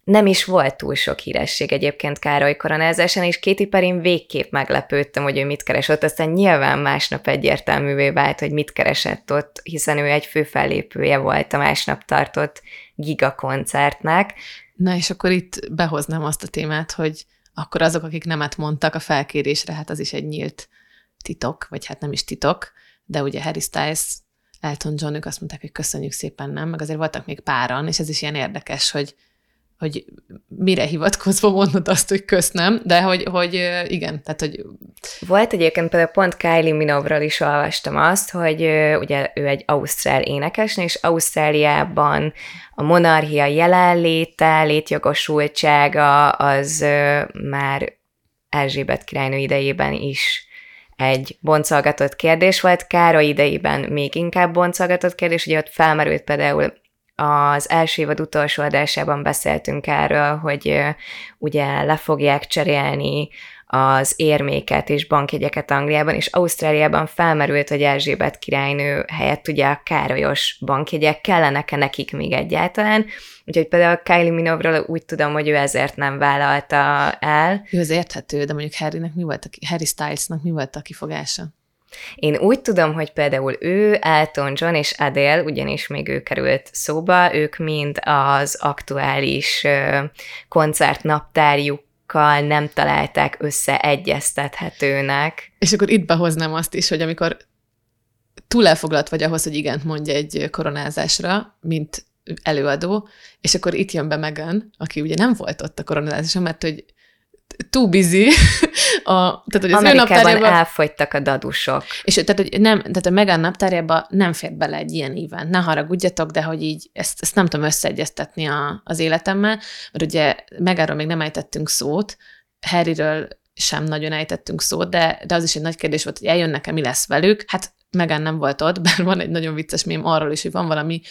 nem is volt túl sok híresség egyébként Károly koronázásán, és Katy Perry végképp meglepődtem, hogy ő mit keresett, aztán nyilván másnap egyértelművé vált, hogy mit keresett ott, hiszen ő egy főfellépője volt a másnap tartott gigakoncertnek. Na és akkor itt behoznám azt a témát, hogy akkor azok, akik nemet mondtak a felkérésre, hát az is egy nyílt titok, vagy hát nem is titok, de ugye Harry Styles, Elton John, ők azt mondták, hogy köszönjük szépen, nem? Meg azért voltak még páran, és ez is ilyen érdekes, hogy hogy mire hivatkozva mondod azt, hogy köszönöm, de hogy, hogy igen, tehát hogy... Volt egyébként például pont Kylie Minogue-ról is olvastam azt, hogy ugye ő egy ausztrál énekesnő, és Ausztráliában a monarchia jelenléte, létjogosultsága az már Erzsébet királynő idejében is egy boncolgatott kérdés volt, Károly idejében még inkább boncolgatott kérdés, ugye ott felmerült például az első évad utolsó adásában beszéltünk erről, hogy ugye le fogják cserélni az érméket és bankjegyeket Angliában, és Ausztráliában felmerült, hogy Erzsébet királynő helyett ugye a károlyos bankjegyek kellenek-e nekik még egyáltalán. Úgyhogy például Kylie Minogue-ról úgy tudom, hogy ő ezért nem vállalta el. Ő az érthető, de mondjuk Harrynek mi volt a, Harry Stylesnak mi volt a kifogása? Én úgy tudom, hogy például ő, Elton John és Adele, ugyanis még ő került szóba, ők mind az aktuális koncertnaptárjuk nem találták összeegyeztethetőnek. És akkor itt behoznám azt is, hogy amikor túl elfoglalt vagy ahhoz, hogy igent mondja egy koronázásra, mint előadó, és akkor itt jön be Megan, aki ugye nem volt ott a koronázáson, mert hogy too busy. A, tehát, hogy az Amerikában elfogytak a dadusok. És tehát, hogy nem, tehát a Megan naptárjába nem fér bele egy ilyen event. Ne haragudjatok, de hogy így ezt, ezt nem tudom összeegyeztetni a, az életemmel, mert ugye Meganról még nem ejtettünk szót, Harryről sem nagyon ejtettünk szót, de, de az is egy nagy kérdés volt, hogy eljönnek-e, mi lesz velük. Hát Megan nem volt ott, bár van egy nagyon vicces mém arról is, hogy van valami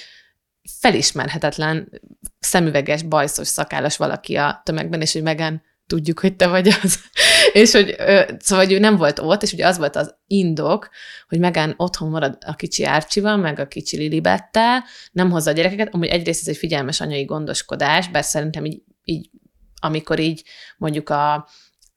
felismerhetetlen, szemüveges, bajszos, szakállas valaki a tömegben, és hogy Megan tudjuk, hogy te vagy az. és hogy, szóval hogy ő nem volt ott, és ugye az volt az indok, hogy Megán otthon marad a kicsi Árcsival, meg a kicsi Lilibettel, nem hozza a gyerekeket, amúgy egyrészt ez egy figyelmes anyai gondoskodás, bár szerintem így, így amikor így mondjuk a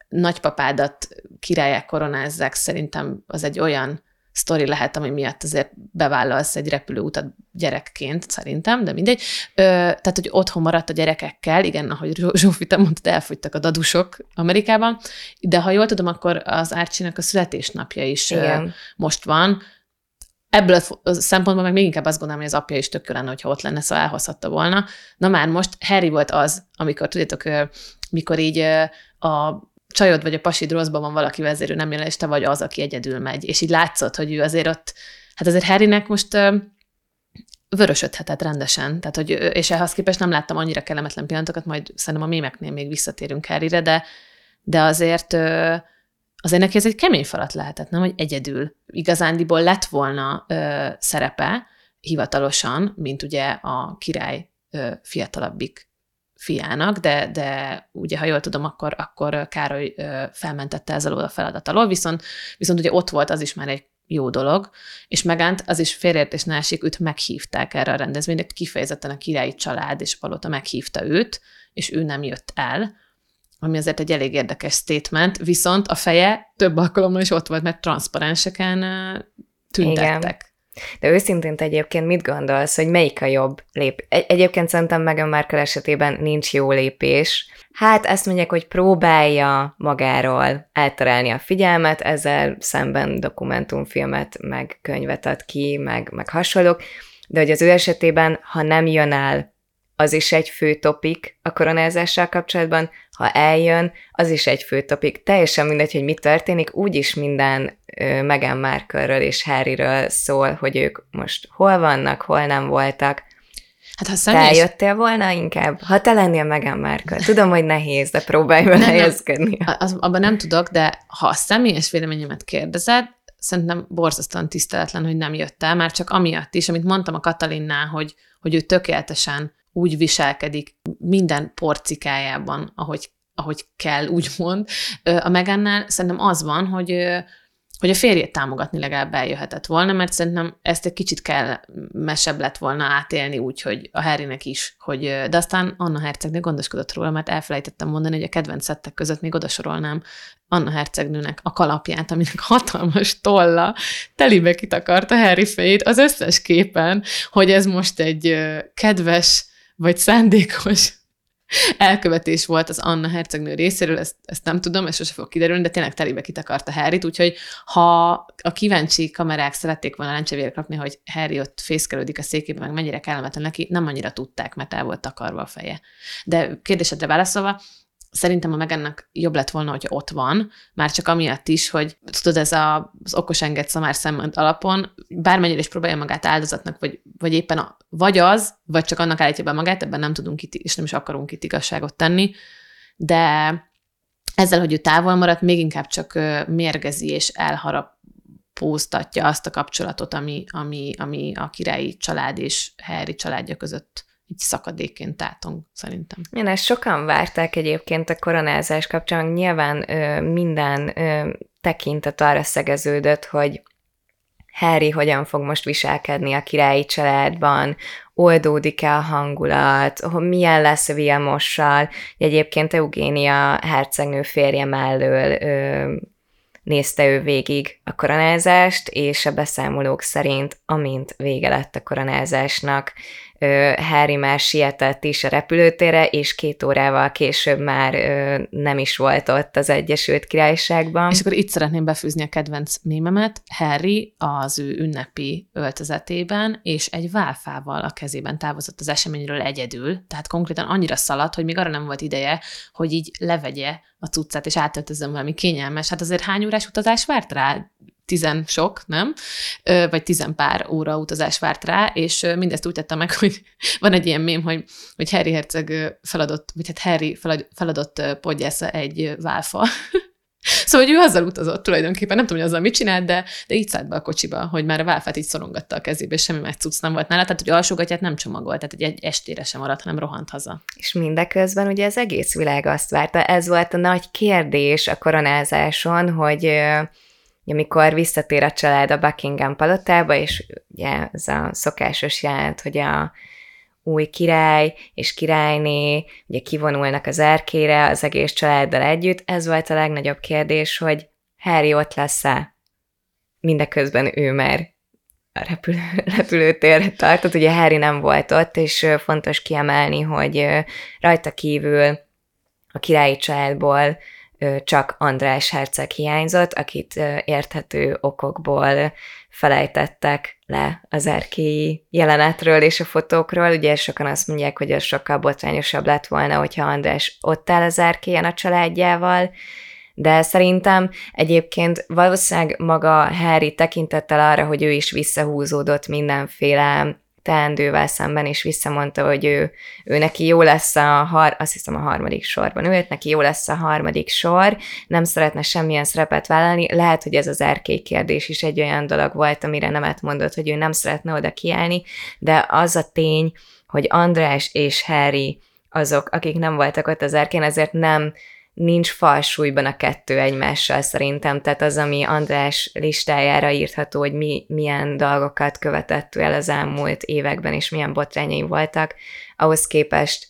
nagypapádat királyák koronázzák, szerintem az egy olyan sztori lehet, ami miatt azért bevállalsz egy repülőutat gyerekként, szerintem, de mindegy. Ö, tehát, hogy otthon maradt a gyerekekkel, igen, ahogy Zsófi, te mondtad, elfogytak a dadusok Amerikában, de ha jól tudom, akkor az Árcsinak a születésnapja is igen. Most van, ebből a szempontból meg még inkább azt gondolom, hogy az apja is tök lenne, hogyha ott lenne, szóval elhozhatta volna. Na már most Harry volt az, amikor, tudjátok, mikor így a csajod vagy a pasid rosszban van valaki vezérő, nem jön, és te vagy az, aki egyedül megy. És így látszott, hogy ő azért ott, hát azért Harrynek most vörösödhetett rendesen, tehát, hogy, és ehhez képest nem láttam annyira kellemetlen pillanatokat, majd szerintem a mémeknél még visszatérünk Harryre, de, de azért azért neki ez egy kemény falat lehetett, nem, hogy egyedül. Igazándiból lett volna ö, szerepe hivatalosan, mint ugye a király ö, fiatalabbik fiának, de, de ugye, ha jól tudom, akkor, akkor Károly felmentette ez alól a feladat alól, viszont, viszont ugye ott volt az is már egy jó dolog, és Megánt az is félreértés ne esik, őt meghívták erre a rendezvényre, kifejezetten a királyi család és palota meghívta őt, és ő nem jött el, ami azért egy elég érdekes statement, viszont a feje több alkalommal is ott volt, mert transzparenseken tüntettek. Igen. De őszintén te egyébként mit gondolsz, hogy melyik a jobb lép? Egy- egyébként szerintem Meghan Markle esetében nincs jó lépés. Hát ezt mondják, hogy próbálja magáról elterelni a figyelmet, ezzel szemben dokumentumfilmet, meg könyvet ad ki, meg, meg hasonlók, de hogy az ő esetében, ha nem jön el az is egy fő topik a koronázással kapcsolatban, ha eljön, az is egy fő topik. Teljesen mindegy, hogy mi történik, úgyis minden Meghan Markle-ről és Harryről szól, hogy ők most hol vannak, hol nem voltak. Hát ha személyes... Te jöttél volna inkább? Ha te lennél Meghan Markle. Tudom, hogy nehéz, de próbálj vele helyezkedni. Az, abban nem tudok, de ha a személyes véleményemet kérdezed, szerintem borzasztóan tiszteletlen, hogy nem jött el, már csak amiatt is, amit mondtam a Katalinnál, hogy, hogy ő tökéletesen úgy viselkedik minden porcikájában, ahogy, ahogy kell, úgymond. A Megannál szerintem az van, hogy hogy a férjét támogatni legalább eljöhetett volna, mert szerintem ezt egy kicsit kell mesebb lett volna átélni úgy, hogy a Harrynek is, hogy, de aztán Anna hercegnő gondoskodott róla, mert elfelejtettem mondani, hogy a kedvenc szettek között még odasorolnám Anna hercegnőnek a kalapját, aminek hatalmas tolla telibe kitakart a Harry fejét az összes képen, hogy ez most egy kedves vagy szándékos elkövetés volt az Anna hercegnő részéről, ezt, ezt nem tudom, ez sose fog kiderülni, de tényleg telébe kitakarta Harryt, úgyhogy ha a kíváncsi kamerák szerették volna lencsevére kapni, hogy Harry ott fészkelődik a székében, meg mennyire kellemetlen neki, nem annyira tudták, mert el volt takarva a feje. De kérdésedre válaszolva, szerintem a Megannak jobb lett volna, hogyha ott van, már csak amiatt is, hogy tudod, ez a, az okos enged szamár szemmel alapon, bármennyire is próbálja magát áldozatnak, vagy, vagy éppen a, vagy az, vagy csak annak állítja be magát, ebben nem tudunk itt, és nem is akarunk itt igazságot tenni, de ezzel, hogy ő távol maradt, még inkább csak mérgezi és elharapóztatja azt a kapcsolatot, ami, ami, ami a királyi család és Harry családja között így szakadékként tátong, szerintem. Igen, ezt sokan várták egyébként a koronázás kapcsán, nyilván ö, minden ö, tekintet arra szegeződött, hogy Harry hogyan fog most viselkedni a királyi családban, oldódik-e a hangulat, milyen lesz Vilmossal. Egyébként Eugénia hercegnő férje mellől ö, nézte ő végig a koronázást, és a beszámolók szerint, amint vége lett a koronázásnak, Harry már sietett is a repülőtérre, és két órával később már nem is volt ott az Egyesült Királyságban. És akkor itt szeretném befűzni a kedvenc mémemet. Harry az ő ünnepi öltözetében, és egy válfával a kezében távozott az eseményről egyedül, tehát konkrétan annyira szaladt, hogy még arra nem volt ideje, hogy így levegye a cuccát, és átöltözön valami kényelmes. Hát azért hány órás utazás várt rá? Tizen sok, nem? Vagy tizen pár óra utazás várt rá, és mindezt úgy tette meg, hogy van egy ilyen mém, hogy, hogy Harry Herceg feladott, vagy hát Harry feladott podgyásza egy válfa. Szóval, hogy ő azzal utazott tulajdonképpen, nem tudom, hogy azzal mit csinált, de, de így szállt be a kocsiba, hogy már a válfát így szorongatta a kezébe, és semmi más cucc nem volt nála, tehát hogy alsógatját nem csomagolt, tehát egy estére sem maradt, hanem rohant haza. És mindeközben ugye az egész világ azt várta, ez volt a nagy kérdés a koronázáson, hogy amikor visszatér a család a Buckingham palotába, és ugye ez a szokásos jelent, hogy a új király és királyné ugye kivonulnak az erkére az egész családdal együtt, ez volt a legnagyobb kérdés, hogy Harry ott lesz-e? Mindeközben ő már a repülő, repülőtérre tartott, ugye Harry nem volt ott, és fontos kiemelni, hogy rajta kívül a királyi családból csak András herceg hiányzott, akit érthető okokból felejtettek le az erkélyi jelenetről és a fotókról. Ugye sokan azt mondják, hogy az sokkal botrányosabb lett volna, hogyha András ott áll az erkélyen a családjával, de szerintem egyébként valószínűleg maga Harry tekintettel arra, hogy ő is visszahúzódott mindenféle teendővel szemben, és visszamondta, hogy ő, ő neki jó lesz a, har, azt hiszem a harmadik sorban ült, neki jó lesz a harmadik sor, nem szeretne semmilyen szerepet vállalni, lehet, hogy ez az erkély kérdés is egy olyan dolog volt, amire nemet mondott, hogy ő nem szeretne oda kiállni, de az a tény, hogy András és Harry azok, akik nem voltak ott az erkén, ezért nem nincs falsúlyban a kettő egymással szerintem, tehát az, ami András listájára írható, hogy mi, milyen dolgokat követett el az elmúlt években, és milyen botrányai voltak, ahhoz képest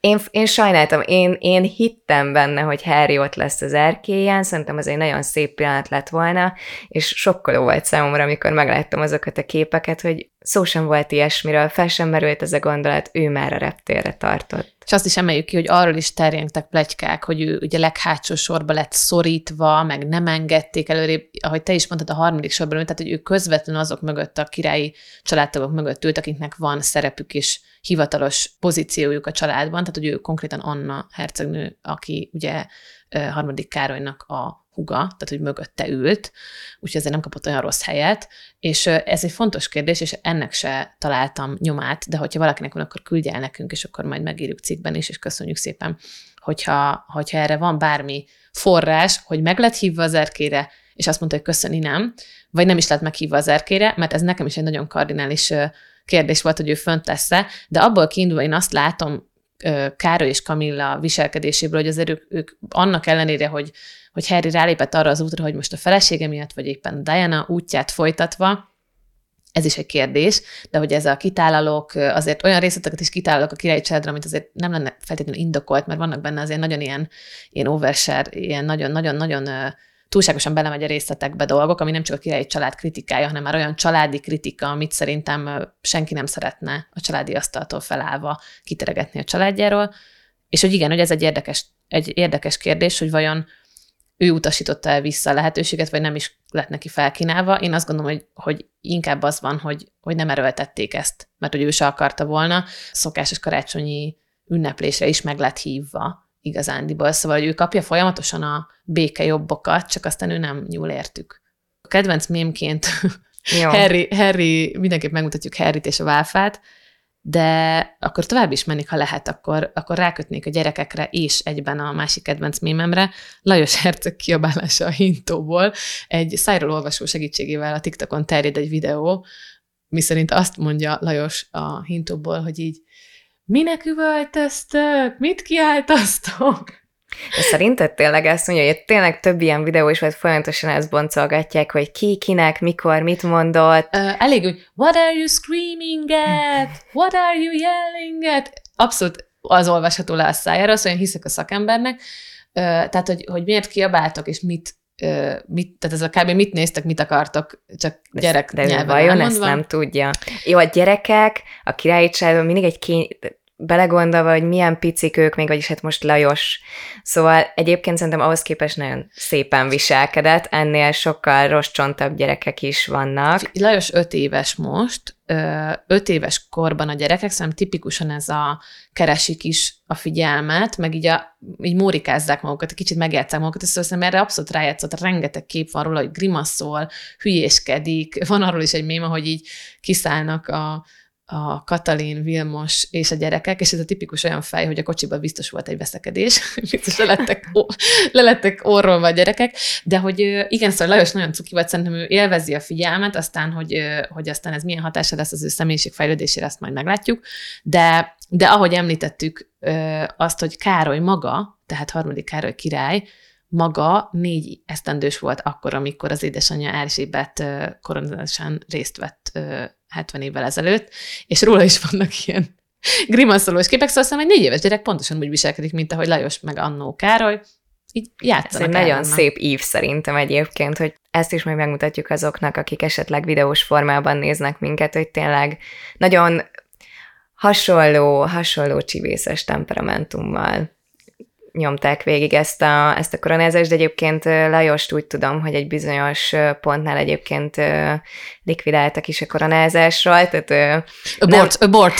én, én sajnáltam, én, én hittem benne, hogy Harry ott lesz az erkélyen, szerintem az egy nagyon szép pillanat lett volna, és sokkoló volt számomra, amikor megláttam azokat a képeket, hogy szó sem volt ilyesmiről, fel sem merült ez a gondolat, ő már a reptérre tartott. És azt is emeljük ki, hogy arról is terjengtek plegykák, hogy ő ugye leghátsó sorba lett szorítva, meg nem engedték előrébb, ahogy te is mondtad, a harmadik sorban ült, tehát hogy ő közvetlenül azok mögött, a királyi családtagok mögött ült, akiknek van szerepük és hivatalos pozíciójuk a családban, tehát hogy ő konkrétan Anna hercegnő, aki ugye harmadik Károlynak a huga, tehát hogy mögötte ült, úgyhogy ezért nem kapott olyan rossz helyet, és ez egy fontos kérdés, és ennek se találtam nyomát, de hogyha valakinek van, akkor küldje el nekünk, és akkor majd megírjuk cikkben is, és köszönjük szépen, hogyha, hogyha erre van bármi forrás, hogy meg lett hívva az erkére, és azt mondta, hogy köszöni nem, vagy nem is lett meghívva az erkére, mert ez nekem is egy nagyon kardinális kérdés volt, hogy ő fönt lesz-e, de abból kiindulva én azt látom Károly és Kamilla viselkedéséből, hogy azért ők, ők annak ellenére, hogy, hogy Harry rálépett arra az útra, hogy most a felesége miatt, vagy éppen Diana útját folytatva, ez is egy kérdés, de hogy ez a kitálalók, azért olyan részleteket is kitálalok a királyi családra, amit azért nem lenne feltétlenül indokolt, mert vannak benne azért nagyon ilyen, ilyen overshare, ilyen nagyon-nagyon-nagyon túlságosan belemegy a részletekbe dolgok, ami nem csak a királyi család kritikája, hanem már olyan családi kritika, amit szerintem senki nem szeretne a családi asztaltól felállva kiteregetni a családjáról. és hogy igen, hogy ez egy érdekes, egy érdekes kérdés, hogy vajon ő utasította el vissza a lehetőséget, vagy nem is lett neki felkínálva. Én azt gondolom, hogy, hogy inkább az van, hogy, hogy nem erőltették ezt, mert hogy ő se akarta volna. Szokásos karácsonyi ünneplésre is meg lett hívva igazándiból. Szóval, hogy ő kapja folyamatosan a béke jobbokat, csak aztán ő nem nyúl értük. A kedvenc mémként Harry, Harry, mindenképp megmutatjuk Harryt és a válfát, de akkor tovább is mennék, ha lehet, akkor, akkor rákötnék a gyerekekre és egyben a másik kedvenc mémemre. Lajos Herceg kiabálása a hintóból. Egy szájról olvasó segítségével a TikTokon terjed egy videó, miszerint azt mondja Lajos a hintóból, hogy így minek üvöltöztök, mit kiáltasztok? De szerinted tényleg ezt mondja, hogy tényleg több ilyen videó is volt, folyamatosan ezt boncolgatják, hogy ki, kinek, mikor, mit mondott. Uh, elég, hogy what are you screaming at? What are you yelling at? Abszolút az olvasható le a szájára, szóval én hiszek a szakembernek. Tehát, hogy, hogy miért kiabáltok, és mit mit, tehát ez a kb. mit néztek, mit akartok, csak gyerek De nyelven vajon ezt nem tudja. Jó, a gyerekek a királyi mindig egy kény, belegondolva, hogy milyen picik ők még, vagyis hát most Lajos. Szóval egyébként szerintem ahhoz képest nagyon szépen viselkedett, ennél sokkal roscsontabb gyerekek is vannak. Lajos öt éves most, öt éves korban a gyerekek, szerintem tipikusan ez a keresik is a figyelmet, meg így, a, így mórikázzák magukat, kicsit megjátszák magukat, ezt szóval erre abszolút rájátszott, rengeteg kép van róla, hogy grimaszol, hülyéskedik, van arról is egy méma, hogy így kiszállnak a, a Katalin, Vilmos és a gyerekek, és ez a tipikus olyan fej, hogy a kocsiban biztos volt egy veszekedés, biztos lelettek, lelettek orrolva a gyerekek, de hogy igen, szóval Lajos nagyon cuki volt, szerintem ő élvezi a figyelmet, aztán, hogy, hogy aztán ez milyen hatása lesz az ő személyiség fejlődésére, azt majd meglátjuk, de, de ahogy említettük azt, hogy Károly maga, tehát harmadik Károly király, maga négy esztendős volt akkor, amikor az édesanyja Erzsébet koronázásán részt vett 70 évvel ezelőtt, és róla is vannak ilyen grimaszolós képek, szóval aztán egy négy éves gyerek pontosan úgy viselkedik, mint ahogy Lajos meg Annó Károly, így játszanak Ez egy nagyon szép ív szerintem egyébként, hogy ezt is majd megmutatjuk azoknak, akik esetleg videós formában néznek minket, hogy tényleg nagyon hasonló, hasonló csivészes temperamentummal nyomták végig ezt a, ezt a koronázást, de egyébként Lajost úgy tudom, hogy egy bizonyos pontnál egyébként likvidáltak is a koronázásról, tehát abort, nem, abort.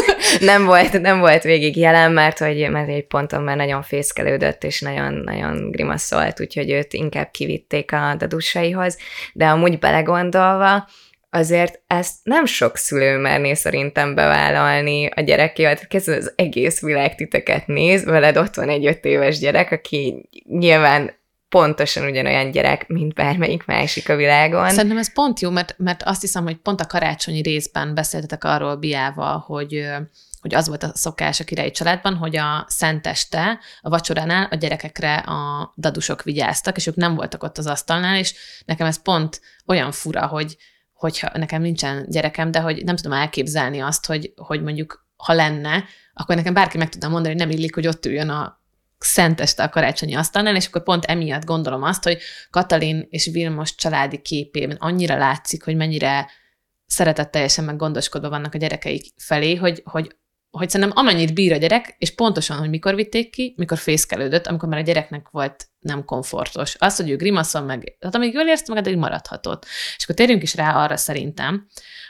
nem, volt, nem volt végig jelen, mert hogy mert egy ponton már nagyon fészkelődött, és nagyon, nagyon grimaszolt, úgyhogy őt inkább kivitték a dadusaihoz, de amúgy belegondolva, azért ezt nem sok szülő merné szerintem bevállalni a gyerekével, tehát az egész világ titeket néz, veled ott van egy öt éves gyerek, aki nyilván pontosan ugyanolyan gyerek, mint bármelyik másik a világon. Szerintem ez pont jó, mert, mert azt hiszem, hogy pont a karácsonyi részben beszéltetek arról Biával, hogy hogy az volt a szokás a királyi családban, hogy a szenteste, a vacsoránál a gyerekekre a dadusok vigyáztak, és ők nem voltak ott az asztalnál, és nekem ez pont olyan fura, hogy, hogyha nekem nincsen gyerekem, de hogy nem tudom elképzelni azt, hogy, hogy mondjuk ha lenne, akkor nekem bárki meg tudna mondani, hogy nem illik, hogy ott üljön a szenteste a karácsonyi asztalnál, és akkor pont emiatt gondolom azt, hogy Katalin és Vilmos családi képében annyira látszik, hogy mennyire szeretetteljesen meg gondoskodva vannak a gyerekeik felé, hogy, hogy hogy szerintem amennyit bír a gyerek, és pontosan, hogy mikor vitték ki, mikor fészkelődött, amikor már a gyereknek volt nem komfortos. Az, hogy ő grimaszol meg, hát amíg jól érezte magad, hogy maradhatott. És akkor térjünk is rá arra szerintem,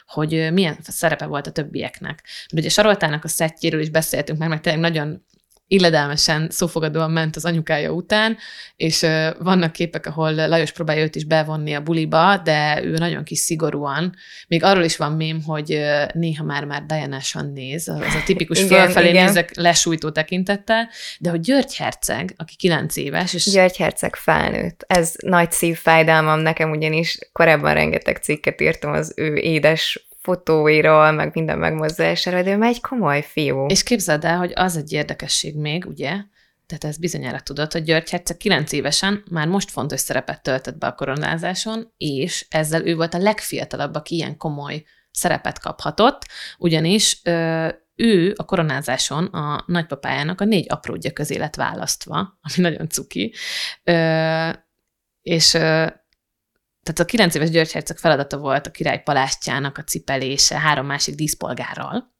hogy milyen szerepe volt a többieknek. Mert ugye Saroltának a szettjéről is beszéltünk meg, meg tényleg nagyon illedelmesen, szófogadóan ment az anyukája után, és vannak képek, ahol Lajos próbálja őt is bevonni a buliba, de ő nagyon kis szigorúan. Még arról is van mém, hogy néha már-már Diana-san néz, az a tipikus igen, fölfelé igen. nézek lesújtó tekintettel, de hogy György Herceg, aki kilenc éves, és... György Herceg felnőtt. Ez nagy szívfájdalmam nekem, ugyanis korábban rengeteg cikket írtam az ő édes fotóiról, meg minden megmozdulásáról, de ő egy komoly fiú. És képzeld el, hogy az egy érdekesség még, ugye, tehát ez bizonyára tudod, hogy György Herceg 9 évesen már most fontos szerepet töltött be a koronázáson, és ezzel ő volt a legfiatalabb, aki ilyen komoly szerepet kaphatott, ugyanis ö, ő a koronázáson a nagypapájának a négy apródja közé lett választva, ami nagyon cuki, ö, és ö, tehát a 9 éves György Herceg feladata volt a király palástjának a cipelése három másik díszpolgárral,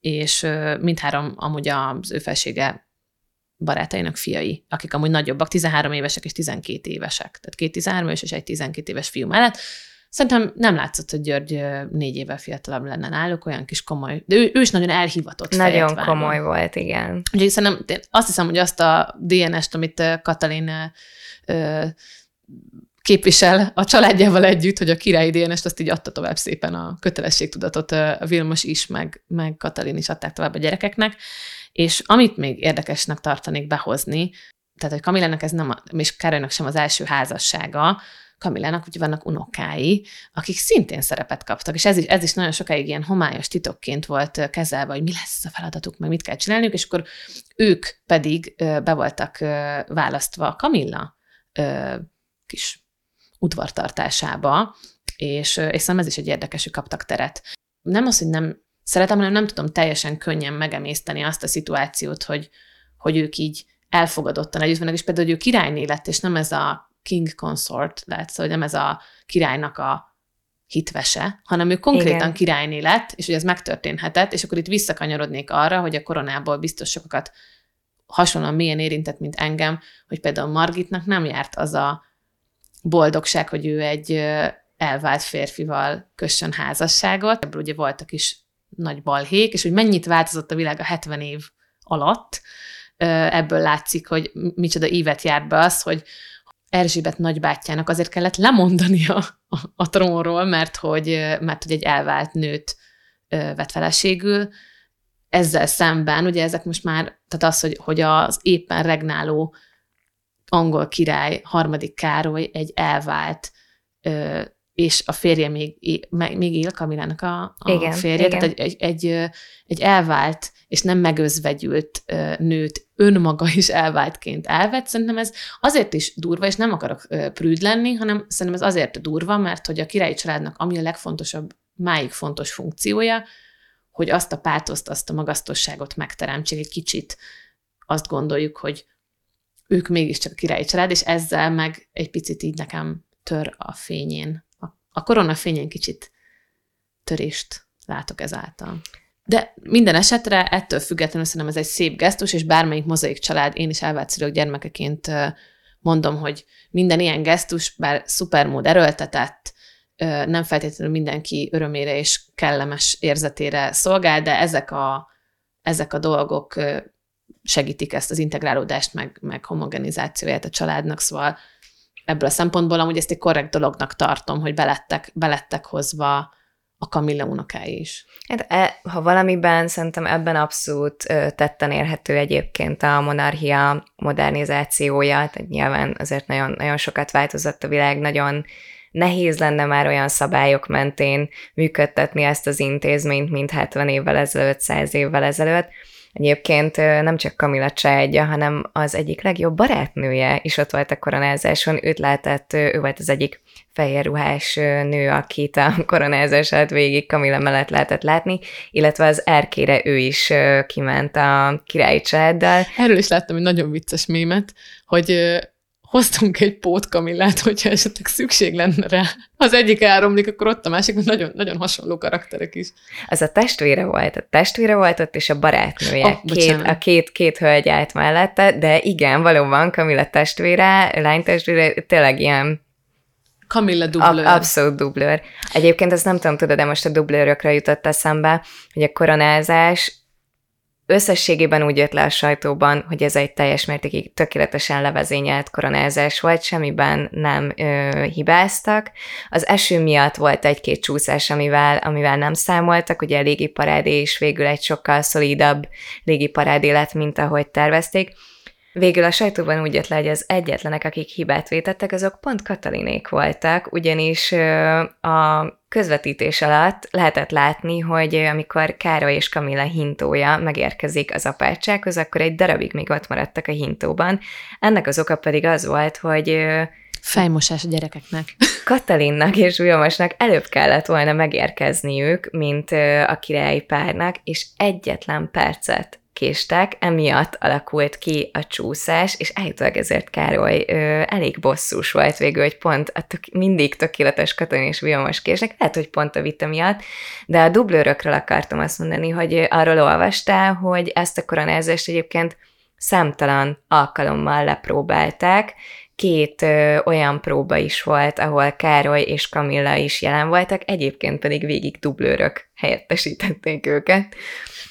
és mindhárom amúgy az ő felsége barátainak fiai, akik amúgy nagyobbak, 13 évesek és 12 évesek. Tehát két 13 éves és egy 12 éves fiú mellett. Szerintem nem látszott, hogy György négy évvel fiatalabb lenne náluk, olyan kis komoly, de ő, ő is nagyon elhivatott Nagyon komoly volt, igen. Úgyhogy szerintem azt hiszem, hogy azt a DNS-t, amit Katalin képvisel a családjával együtt, hogy a királyi DNS-t azt így adta tovább szépen a kötelességtudatot, a Vilmos is, meg, meg Katalin is adták tovább a gyerekeknek. És amit még érdekesnek tartanék behozni, tehát, hogy Kamilának ez nem, a, és Károlynak sem az első házassága, Kamilának ugye vannak unokái, akik szintén szerepet kaptak, és ez is, ez is nagyon sokáig ilyen homályos titokként volt kezelve, hogy mi lesz a feladatuk, meg mit kell csinálniuk, és akkor ők pedig be voltak választva Kamilla kis udvartartásába, és, és szerintem ez is egy érdekes, hogy kaptak teret. Nem az, hogy nem szeretem, hanem nem tudom teljesen könnyen megemészteni azt a szituációt, hogy, hogy ők így elfogadottan együtt vannak, és például, hogy ő királyné lett, és nem ez a king consort lett, szóval nem ez a királynak a hitvese, hanem ő konkrétan Igen. királyné lett, és hogy ez megtörténhetett, és akkor itt visszakanyarodnék arra, hogy a koronából biztos sokakat hasonlóan milyen érintett, mint engem, hogy például Margitnak nem járt az a boldogság, hogy ő egy elvált férfival kössön házasságot. Ebből ugye voltak is nagy balhék, és hogy mennyit változott a világ a 70 év alatt, ebből látszik, hogy micsoda ívet járt be az, hogy Erzsébet nagybátyjának azért kellett lemondani a, a, a trónról, mert hogy, mert hogy egy elvált nőt vett feleségül. Ezzel szemben, ugye ezek most már, tehát az, hogy, hogy az éppen regnáló angol király, harmadik Károly egy elvált, ö, és a férje még, még él, Kamilának a, a igen, férje, igen. tehát egy, egy, egy, egy elvált és nem megözvegyült nőt önmaga is elváltként elvett. Szerintem ez azért is durva, és nem akarok prűd lenni, hanem szerintem ez azért durva, mert hogy a királyi családnak ami a legfontosabb, máig fontos funkciója, hogy azt a pátoszt, azt a magasztosságot megteremtsék egy kicsit. Azt gondoljuk, hogy ők mégiscsak királyi család, és ezzel meg egy picit így nekem tör a fényén. A korona fényén kicsit törést látok ezáltal. De minden esetre ettől függetlenül szerintem ez egy szép gesztus, és bármelyik mozaik család, én is elvált szülők gyermekeként mondom, hogy minden ilyen gesztus, bár szupermód erőltetett, nem feltétlenül mindenki örömére és kellemes érzetére szolgál, de ezek a, ezek a dolgok segítik ezt az integrálódást, meg, meg homogenizációját a családnak, szóval ebből a szempontból amúgy ezt egy korrekt dolognak tartom, hogy belettek, belettek hozva a Kamilla unokái is. Hát, e, ha valamiben, szerintem ebben abszolút ö, tetten érhető egyébként a monarchia modernizációja, tehát nyilván azért nagyon, nagyon sokat változott a világ, nagyon nehéz lenne már olyan szabályok mentén működtetni ezt az intézményt, mint 70 évvel ezelőtt, 100 évvel ezelőtt. Egyébként nem csak Kamila családja, hanem az egyik legjobb barátnője is ott volt a koronázáson. Őt lehetett, ő volt az egyik fehér ruhás nő, akit a koronázás alatt végig Kamila mellett lehetett látni, illetve az erkére ő is kiment a királyi családdal. Erről is láttam egy nagyon vicces mémet, hogy hoztunk egy pótkamillát, hogyha esetleg szükség lenne rá. Az egyik elromlik, akkor ott a másik, mert nagyon, nagyon hasonló karakterek is. Az a testvére volt, a testvére volt ott, és a barátnője. Oh, két, a két, két hölgy állt mellette, de igen, valóban Kamilla testvére, lány testvére, tényleg ilyen Camilla dublőr. abszolút dublőr. Egyébként ezt nem tudom, tudod, de most a dublőrökre jutott eszembe, hogy a koronázás összességében úgy jött le a sajtóban, hogy ez egy teljes mértékig tökéletesen levezényelt koronázás volt, semmiben nem ö, hibáztak. Az eső miatt volt egy-két csúszás, amivel, amivel nem számoltak, ugye a légiparádé is végül egy sokkal szolidabb légiparádé lett, mint ahogy tervezték. Végül a sajtóban úgy jött le, hogy az egyetlenek, akik hibát vétettek, azok pont Katalinék voltak, ugyanis a közvetítés alatt lehetett látni, hogy amikor Károly és Kamilla hintója megérkezik az apátsághoz, akkor egy darabig még ott maradtak a hintóban. Ennek az oka pedig az volt, hogy Fejmosás a gyerekeknek. Katalinnak és Vilmosnak előbb kellett volna megérkezniük, mint a királyi párnak, és egyetlen percet késtek, emiatt alakult ki a csúszás, és állítólag ezért Károly ö, elég bosszús volt végül, hogy pont a tök, mindig tökéletes katon és villamos késnek, lehet, hogy pont a vita miatt, de a dublőrökről akartam azt mondani, hogy arról olvastál, hogy ezt a koronázást egyébként számtalan alkalommal lepróbálták, két ö, olyan próba is volt, ahol Károly és Kamilla is jelen voltak, egyébként pedig végig dublőrök helyettesítették őket.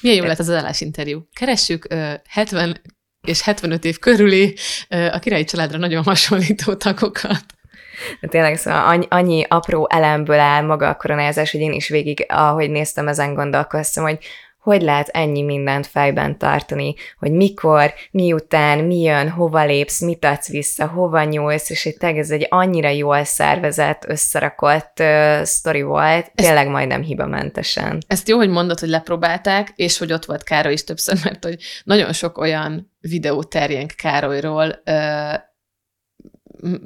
Milyen jó lett az állásinterjú. Keressük ö, 70 és 75 év körüli ö, a királyi családra nagyon hasonlító tagokat. De tényleg szóval annyi, annyi apró elemből áll maga a koronázás, hogy én is végig, ahogy néztem, ezen gondolkoztam, hogy hogy lehet ennyi mindent fejben tartani, hogy mikor, miután, mi jön, hova lépsz, mit adsz vissza, hova nyúlsz, és egy ez egy annyira jól szervezett, összerakott uh, sztori volt, tényleg majdnem hibamentesen. Ezt jó, hogy mondod, hogy lepróbálták, és hogy ott volt Károly is többször, mert hogy nagyon sok olyan videó terjenk Károlyról, uh,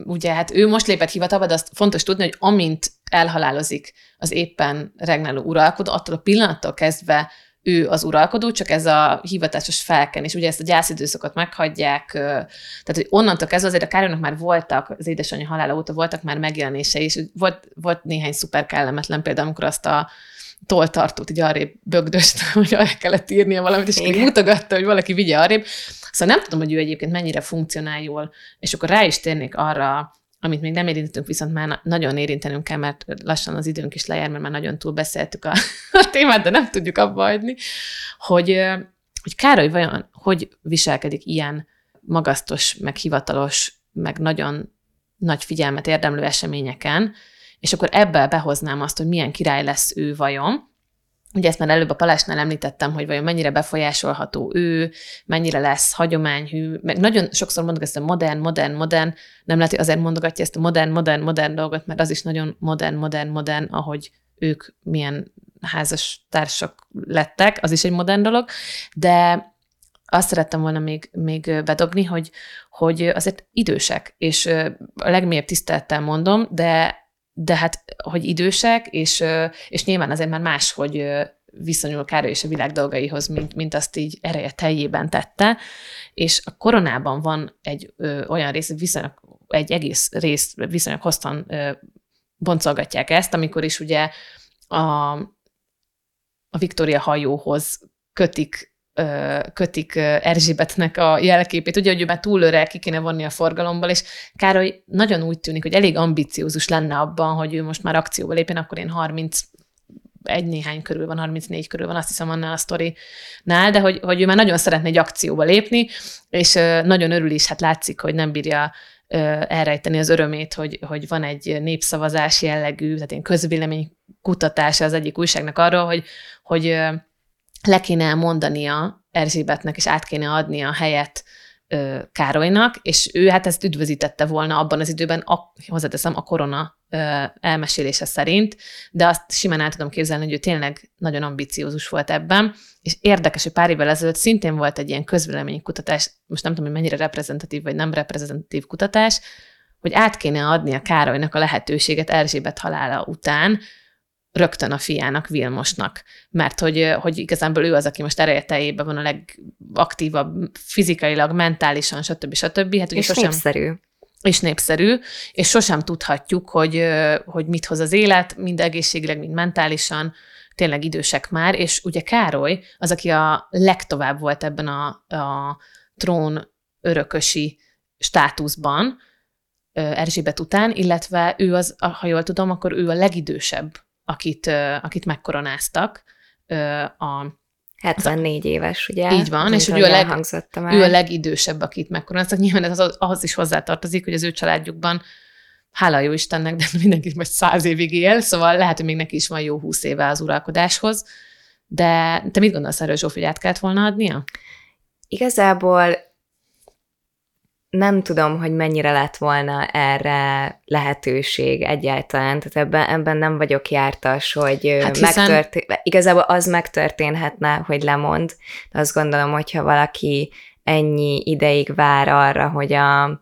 ugye hát ő most lépett hivatalba, de azt fontos tudni, hogy amint elhalálozik az éppen regnáló uralkodó, attól a pillanattól kezdve ő az uralkodó, csak ez a hivatásos felken, és ugye ezt a gyászidőszakot meghagyják, tehát hogy onnantól kezdve azért a Károlynak már voltak, az édesanyja halála óta voltak már megjelenései, és volt, volt néhány szuper kellemetlen például, amikor azt a toltartót így arrébb bögdöst, hogy arra kellett írnia valamit, és így mutogatta, hogy valaki vigye arrébb. Szóval nem tudom, hogy ő egyébként mennyire funkcionál jól, és akkor rá is térnék arra amit még nem érintünk, viszont már nagyon érintenünk kell, mert lassan az időnk is lejár, mert már nagyon túl beszéltük a, a témát, de nem tudjuk abba hagyni, hogy, hogy Károly vajon hogy viselkedik ilyen magasztos, meg hivatalos, meg nagyon nagy figyelmet érdemlő eseményeken, és akkor ebből behoznám azt, hogy milyen király lesz ő vajon, Ugye ezt már előbb a Palásnál említettem, hogy vajon mennyire befolyásolható ő, mennyire lesz hagyományhű, meg nagyon sokszor mondok ezt a modern, modern, modern, nem lehet, hogy azért mondogatja ezt a modern, modern, modern dolgot, mert az is nagyon modern, modern, modern, ahogy ők milyen házas társak lettek, az is egy modern dolog, de azt szerettem volna még, még bedobni, hogy, hogy azért idősek, és a legmélyebb tisztelettel mondom, de de hát, hogy idősek, és, és nyilván azért már máshogy viszonyul Károly és a világ dolgaihoz, mint, mint azt így ereje teljében tette, és a koronában van egy ö, olyan rész, viszonylag, egy egész rész viszonylag hosszan ö, boncolgatják ezt, amikor is ugye a, a Viktória hajóhoz kötik kötik Erzsébetnek a jelképét. Ugye, hogy ő már túl öreg, ki kéne vonni a forgalomból, és Károly nagyon úgy tűnik, hogy elég ambiciózus lenne abban, hogy ő most már akcióba lépjen, akkor én 30 egy néhány körül van, 34 körül van, azt hiszem annál a sztorinál, de hogy, hogy ő már nagyon szeretne egy akcióba lépni, és nagyon örül is, hát látszik, hogy nem bírja elrejteni az örömét, hogy, hogy van egy népszavazás jellegű, tehát én közvélemény kutatása az egyik újságnak arról, hogy, hogy le kéne mondania Erzsébetnek, és át kéne adnia a helyet ö, Károlynak, és ő hát ezt üdvözítette volna abban az időben, a, hozzáteszem, a korona ö, elmesélése szerint, de azt simán el tudom képzelni, hogy ő tényleg nagyon ambiciózus volt ebben, és érdekes, hogy pár évvel ezelőtt szintén volt egy ilyen közvéleménykutatás, most nem tudom, hogy mennyire reprezentatív vagy nem reprezentatív kutatás, hogy át kéne adni a Károlynak a lehetőséget Erzsébet halála után, rögtön a fiának, Vilmosnak, mert hogy, hogy igazából ő az, aki most ereje teljében van a legaktívabb fizikailag, mentálisan, stb. stb. Hát, és sosem, népszerű. És népszerű, és sosem tudhatjuk, hogy, hogy mit hoz az élet, mind egészségileg, mind mentálisan, tényleg idősek már, és ugye Károly az, aki a legtovább volt ebben a, a trón örökösi státuszban, Erzsébet után, illetve ő az, ha jól tudom, akkor ő a legidősebb akit, akit megkoronáztak. A, 74 éves, ugye? Így van, és hogy ő a, leg, ő a legidősebb, akit megkoronáztak. Nyilván ez az, ahhoz is hozzátartozik, hogy az ő családjukban hála jó Istennek, de mindenki most száz évig él, szóval lehet, hogy még neki is van jó húsz éve az uralkodáshoz. De te mit gondolsz erről, Zsófi, hogy át kellett volna adnia? Igazából nem tudom, hogy mennyire lett volna erre lehetőség egyáltalán, tehát ebben, ebben nem vagyok jártas, hogy hát hiszen... megtörtén... igazából az megtörténhetne, hogy lemond, de azt gondolom, hogyha valaki ennyi ideig vár arra, hogy a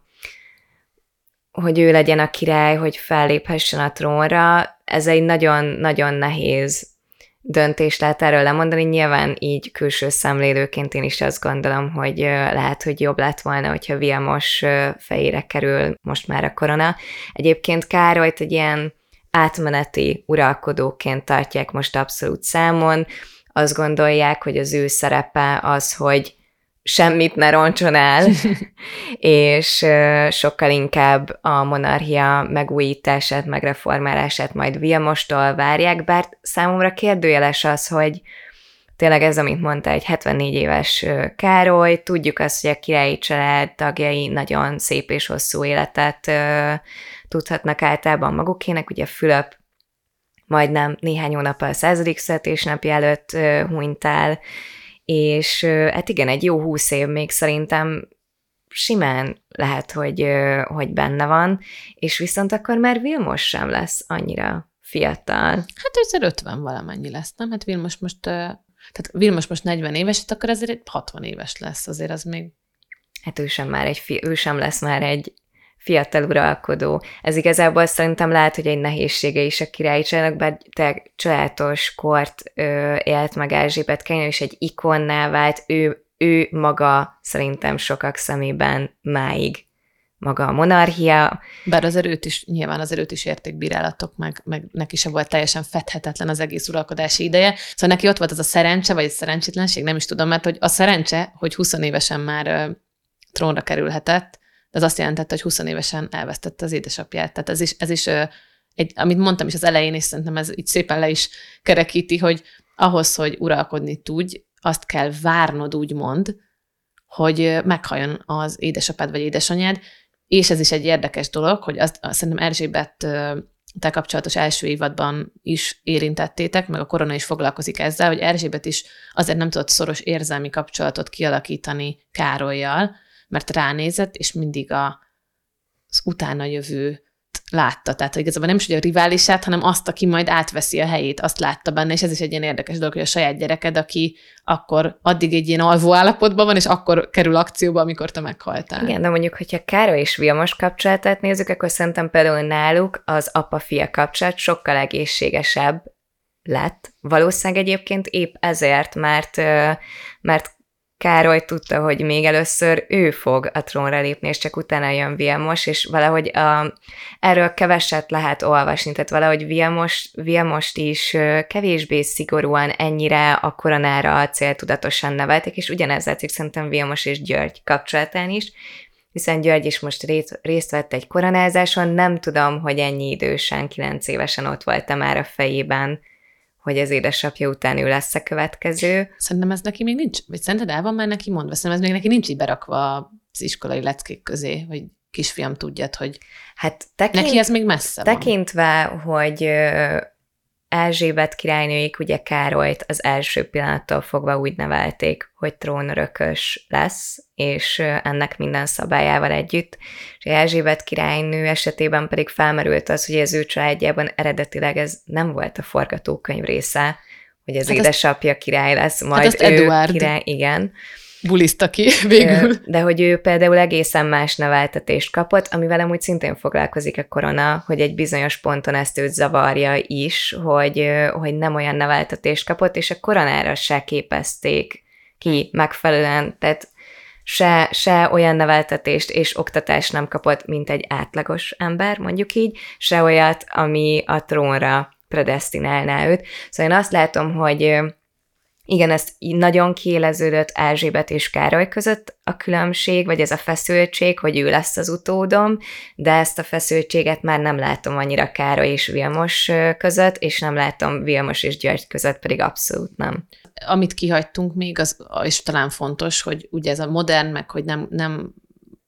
hogy ő legyen a király, hogy felléphessen a trónra, ez egy nagyon-nagyon nehéz döntést lehet erről lemondani. Nyilván így külső szemlélőként én is azt gondolom, hogy lehet, hogy jobb lett volna, hogyha Vilmos fejére kerül most már a korona. Egyébként Károlyt egy ilyen átmeneti uralkodóként tartják most abszolút számon. Azt gondolják, hogy az ő szerepe az, hogy semmit ne roncson el, és sokkal inkább a monarchia megújítását, megreformálását majd Vilmostól várják, bár számomra kérdőjeles az, hogy tényleg ez, amit mondta, egy 74 éves Károly, tudjuk azt, hogy a királyi család tagjai nagyon szép és hosszú életet tudhatnak általában magukének, ugye Fülöp majdnem néhány hónap a századik születésnapja előtt hunyt el, és hát igen, egy jó húsz év még szerintem simán lehet, hogy, hogy benne van, és viszont akkor már Vilmos sem lesz annyira fiatal. Hát őszer 50 valamennyi lesz, nem? Hát Vilmos most, tehát Vilmos most 40 éves, hát akkor azért 60 éves lesz, azért az még... Hát ő sem, már egy fi, ő sem lesz már egy fiatal uralkodó. Ez igazából szerintem lehet, hogy egy nehézsége is a királyi családnak, bár te családos kort ö, élt meg Erzsébet Kenyő, és egy ikonná vált, ő, ő maga szerintem sokak szemében máig maga a monarchia. Bár az erőt is, nyilván az erőt is érték bírálatok, meg, meg neki sem volt teljesen fedhetetlen az egész uralkodási ideje. Szóval neki ott volt az a szerencse, vagy egy szerencsétlenség, nem is tudom, mert hogy a szerencse, hogy 20 évesen már ö, trónra kerülhetett, az azt jelentette, hogy 20 évesen elvesztette az édesapját. Tehát ez is, ez is egy, amit mondtam is az elején, és szerintem ez így szépen le is kerekíti, hogy ahhoz, hogy uralkodni tudj, azt kell várnod, úgymond, hogy meghajjon az édesapád vagy édesanyád, és ez is egy érdekes dolog, hogy azt, azt szerintem Erzsébet te kapcsolatos első évadban is érintettétek, meg a korona is foglalkozik ezzel, hogy Erzsébet is azért nem tudott szoros érzelmi kapcsolatot kialakítani Károlyjal, mert ránézett, és mindig a, az utána jövő látta. Tehát hogy igazából nem is hogy a riválisát, hanem azt, aki majd átveszi a helyét, azt látta benne, és ez is egy ilyen érdekes dolog, hogy a saját gyereked, aki akkor addig egy ilyen alvó állapotban van, és akkor kerül akcióba, amikor te meghaltál. Igen, de mondjuk, hogyha Károly és Vilmos kapcsolatát nézzük, akkor szerintem például náluk az apa-fia kapcsolat sokkal egészségesebb lett. Valószínűleg egyébként épp ezért, mert, mert Károly tudta, hogy még először ő fog a trónra lépni, és csak utána jön Vilmos, és valahogy a, erről keveset lehet olvasni, tehát valahogy Vilmos, Vilmost is kevésbé szigorúan ennyire a koronára céltudatosan nevelték, és ugyanez látszik szerintem Vilmos és György kapcsolatán is, hiszen György is most részt, részt vett egy koronázáson, nem tudom, hogy ennyi idősen, kilenc évesen ott volt már a fejében, hogy az édesapja után ő lesz a következő. Szerintem ez neki még nincs, vagy szerinted el van már neki mondva? Szerintem ez még neki nincs így berakva az iskolai leckék közé, hogy kisfiam tudjad, hogy hát tekint, neki ez még messze Tekintve, van. hogy Erzsébet királynőik ugye Károlyt az első pillanattól fogva úgy nevelték, hogy trónörökös lesz, és ennek minden szabályával együtt. És Erzsébet királynő esetében pedig felmerült az, hogy az ő családjában eredetileg ez nem volt a forgatókönyv része, hogy az hát édesapja király lesz, hát majd hát ő Eduard. király, igen buliszta ki végül. De hogy ő például egészen más neveltetést kapott, amivel amúgy szintén foglalkozik a korona, hogy egy bizonyos ponton ezt őt zavarja is, hogy, hogy nem olyan neveltetést kapott, és a koronára se képezték ki megfelelően, tehát se, se olyan neveltetést és oktatást nem kapott, mint egy átlagos ember, mondjuk így, se olyat, ami a trónra predestinálná őt. Szóval én azt látom, hogy igen, ez nagyon kiéleződött Erzsébet és Károly között a különbség, vagy ez a feszültség, hogy ő lesz az utódom, de ezt a feszültséget már nem látom annyira Károly és Vilmos között, és nem látom Vilmos és György között, pedig abszolút nem. Amit kihagytunk még, az, és talán fontos, hogy ugye ez a modern, meg hogy nem, nem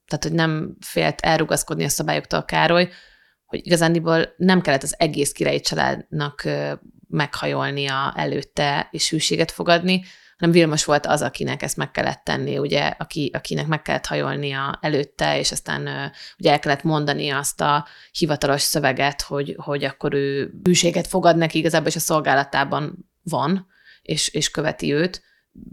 tehát hogy nem félt elrugaszkodni a szabályoktól a Károly, hogy igazándiból nem kellett az egész királyi családnak meghajolnia előtte és hűséget fogadni, hanem Vilmos volt az, akinek ezt meg kellett tenni, ugye, aki, akinek meg kellett hajolnia előtte, és aztán ugye el kellett mondani azt a hivatalos szöveget, hogy, hogy akkor ő hűséget fogad neki, igazából és a szolgálatában van, és, és követi őt,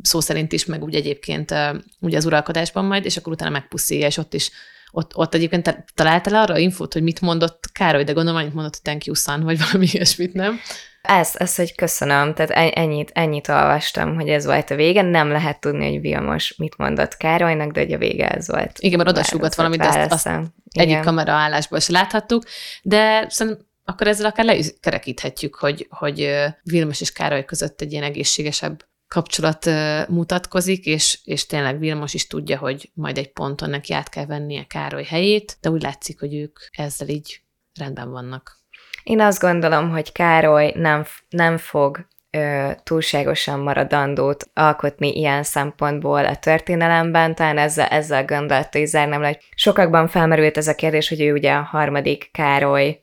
szó szerint is, meg úgy egyébként ugye az uralkodásban majd, és akkor utána megpuszíja, és ott is ott, ott egyébként találtál arra infót, hogy mit mondott Károly, de gondolom, annyit mondott, hogy thank you son, vagy valami ilyesmit, nem? Ez, ez, hogy köszönöm, tehát ennyit, ennyit olvastam, hogy ez volt a vége. Nem lehet tudni, hogy Vilmos mit mondott Károlynak, de hogy a vége ez volt. Igen, mert odasúgott valamit, de azt, azt egyik kamera állásból is láthattuk, de szerintem akkor ezzel akár le is kerekíthetjük, hogy, hogy Vilmos és Károly között egy ilyen egészségesebb kapcsolat mutatkozik, és, és tényleg Vilmos is tudja, hogy majd egy ponton neki át kell vennie Károly helyét, de úgy látszik, hogy ők ezzel így rendben vannak. Én azt gondolom, hogy Károly nem, nem fog ö, túlságosan maradandót alkotni ilyen szempontból a történelemben, talán ezzel, ezzel gondolta is zárnám le, hogy sokakban felmerült ez a kérdés, hogy ő ugye a harmadik Károly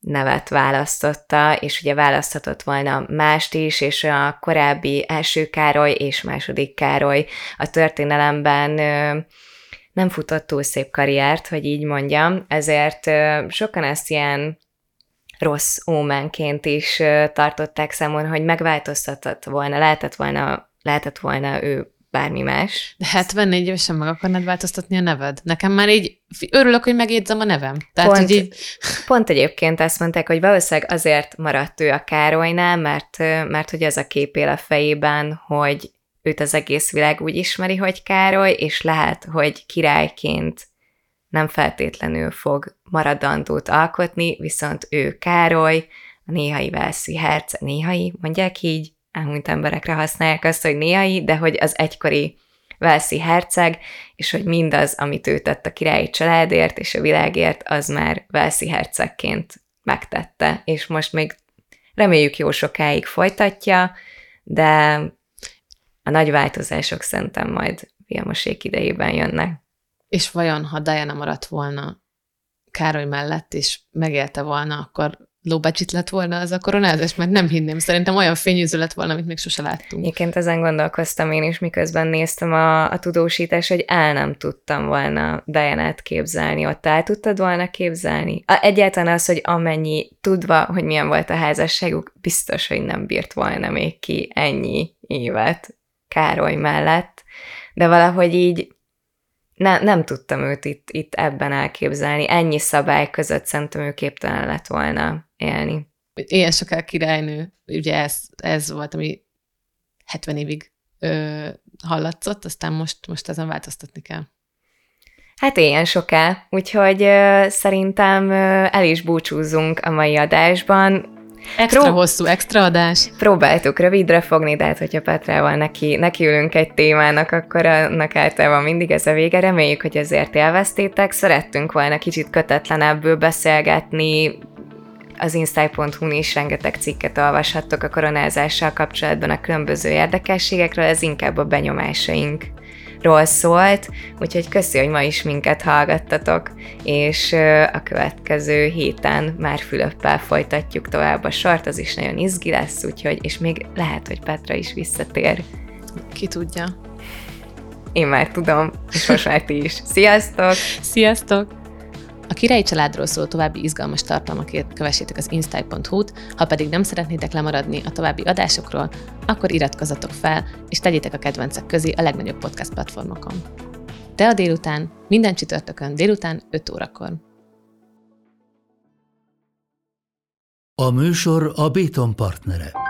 nevet választotta, és ugye választhatott volna mást is, és a korábbi első Károly és második Károly a történelemben nem futott túl szép karriert, hogy így mondjam, ezért sokan ezt ilyen rossz ómenként is tartották számon, hogy megváltoztatott volna, lehetett volna, lehetett volna ő bármi más. De 74 évesen meg akarnád változtatni a neved? Nekem már így örülök, hogy megjegyzem a nevem. Tehát, pont, így... pont egyébként azt mondták, hogy valószínűleg azért maradt ő a Károlynál, mert, mert hogy az a kép él a fejében, hogy őt az egész világ úgy ismeri, hogy Károly, és lehet, hogy királyként nem feltétlenül fog maradandót alkotni, viszont ő Károly, a néhai Velszi herce, néhai, mondják így, elmúlt emberekre használják azt, hogy néhai, de hogy az egykori Velszi herceg, és hogy mindaz, amit ő tett a királyi családért és a világért, az már Velszi hercegként megtette, és most még reméljük jó sokáig folytatja, de a nagy változások szerintem majd Vilmosék idejében jönnek. És vajon, ha Diana maradt volna Károly mellett, és megélte volna, akkor low lett volna az a koronázás, mert nem hinném, szerintem olyan fényűző lett volna, amit még sose láttunk. Egyébként ezen gondolkoztam én is, miközben néztem a, a tudósítás, hogy el nem tudtam volna Diana-t képzelni. Ott el tudtad volna képzelni? A, egyáltalán az, hogy amennyi tudva, hogy milyen volt a házasságuk, biztos, hogy nem bírt volna még ki ennyi évet Károly mellett, de valahogy így ne, nem tudtam őt itt, itt ebben elképzelni. Ennyi szabály között szerintem ő képtelen lett volna élni. Ilyen soká királynő, ugye ez, ez volt, ami 70 évig ö, hallatszott, aztán most, most ezen változtatni kell. Hát ilyen soká, úgyhogy ö, szerintem ö, el is búcsúzzunk a mai adásban. Extra Pró- hosszú, extra adás. Próbáltuk rövidre fogni, de hát hogyha Petrával neki, nekiülünk egy témának, akkor annak általában mindig ez a vége. Reméljük, hogy ezért élveztétek. Szerettünk volna kicsit kötetlenebből beszélgetni, az insight.hu-n is rengeteg cikket olvashattok a koronázással kapcsolatban a különböző érdekességekről, ez inkább a benyomásaink ról szólt, úgyhogy köszi, hogy ma is minket hallgattatok, és a következő héten már Fülöppel folytatjuk tovább a sort, az is nagyon izgi lesz, úgyhogy, és még lehet, hogy Petra is visszatér. Ki tudja. Én már tudom, és most már ti is. Sziasztok! Sziasztok! A királyi családról szóló további izgalmas tartalmakért kövessétek az instype.hu-t, ha pedig nem szeretnétek lemaradni a további adásokról, akkor iratkozzatok fel, és tegyétek a kedvencek közé a legnagyobb podcast platformokon. De a délután, minden csütörtökön délután 5 órakor. A műsor a Béton partnere.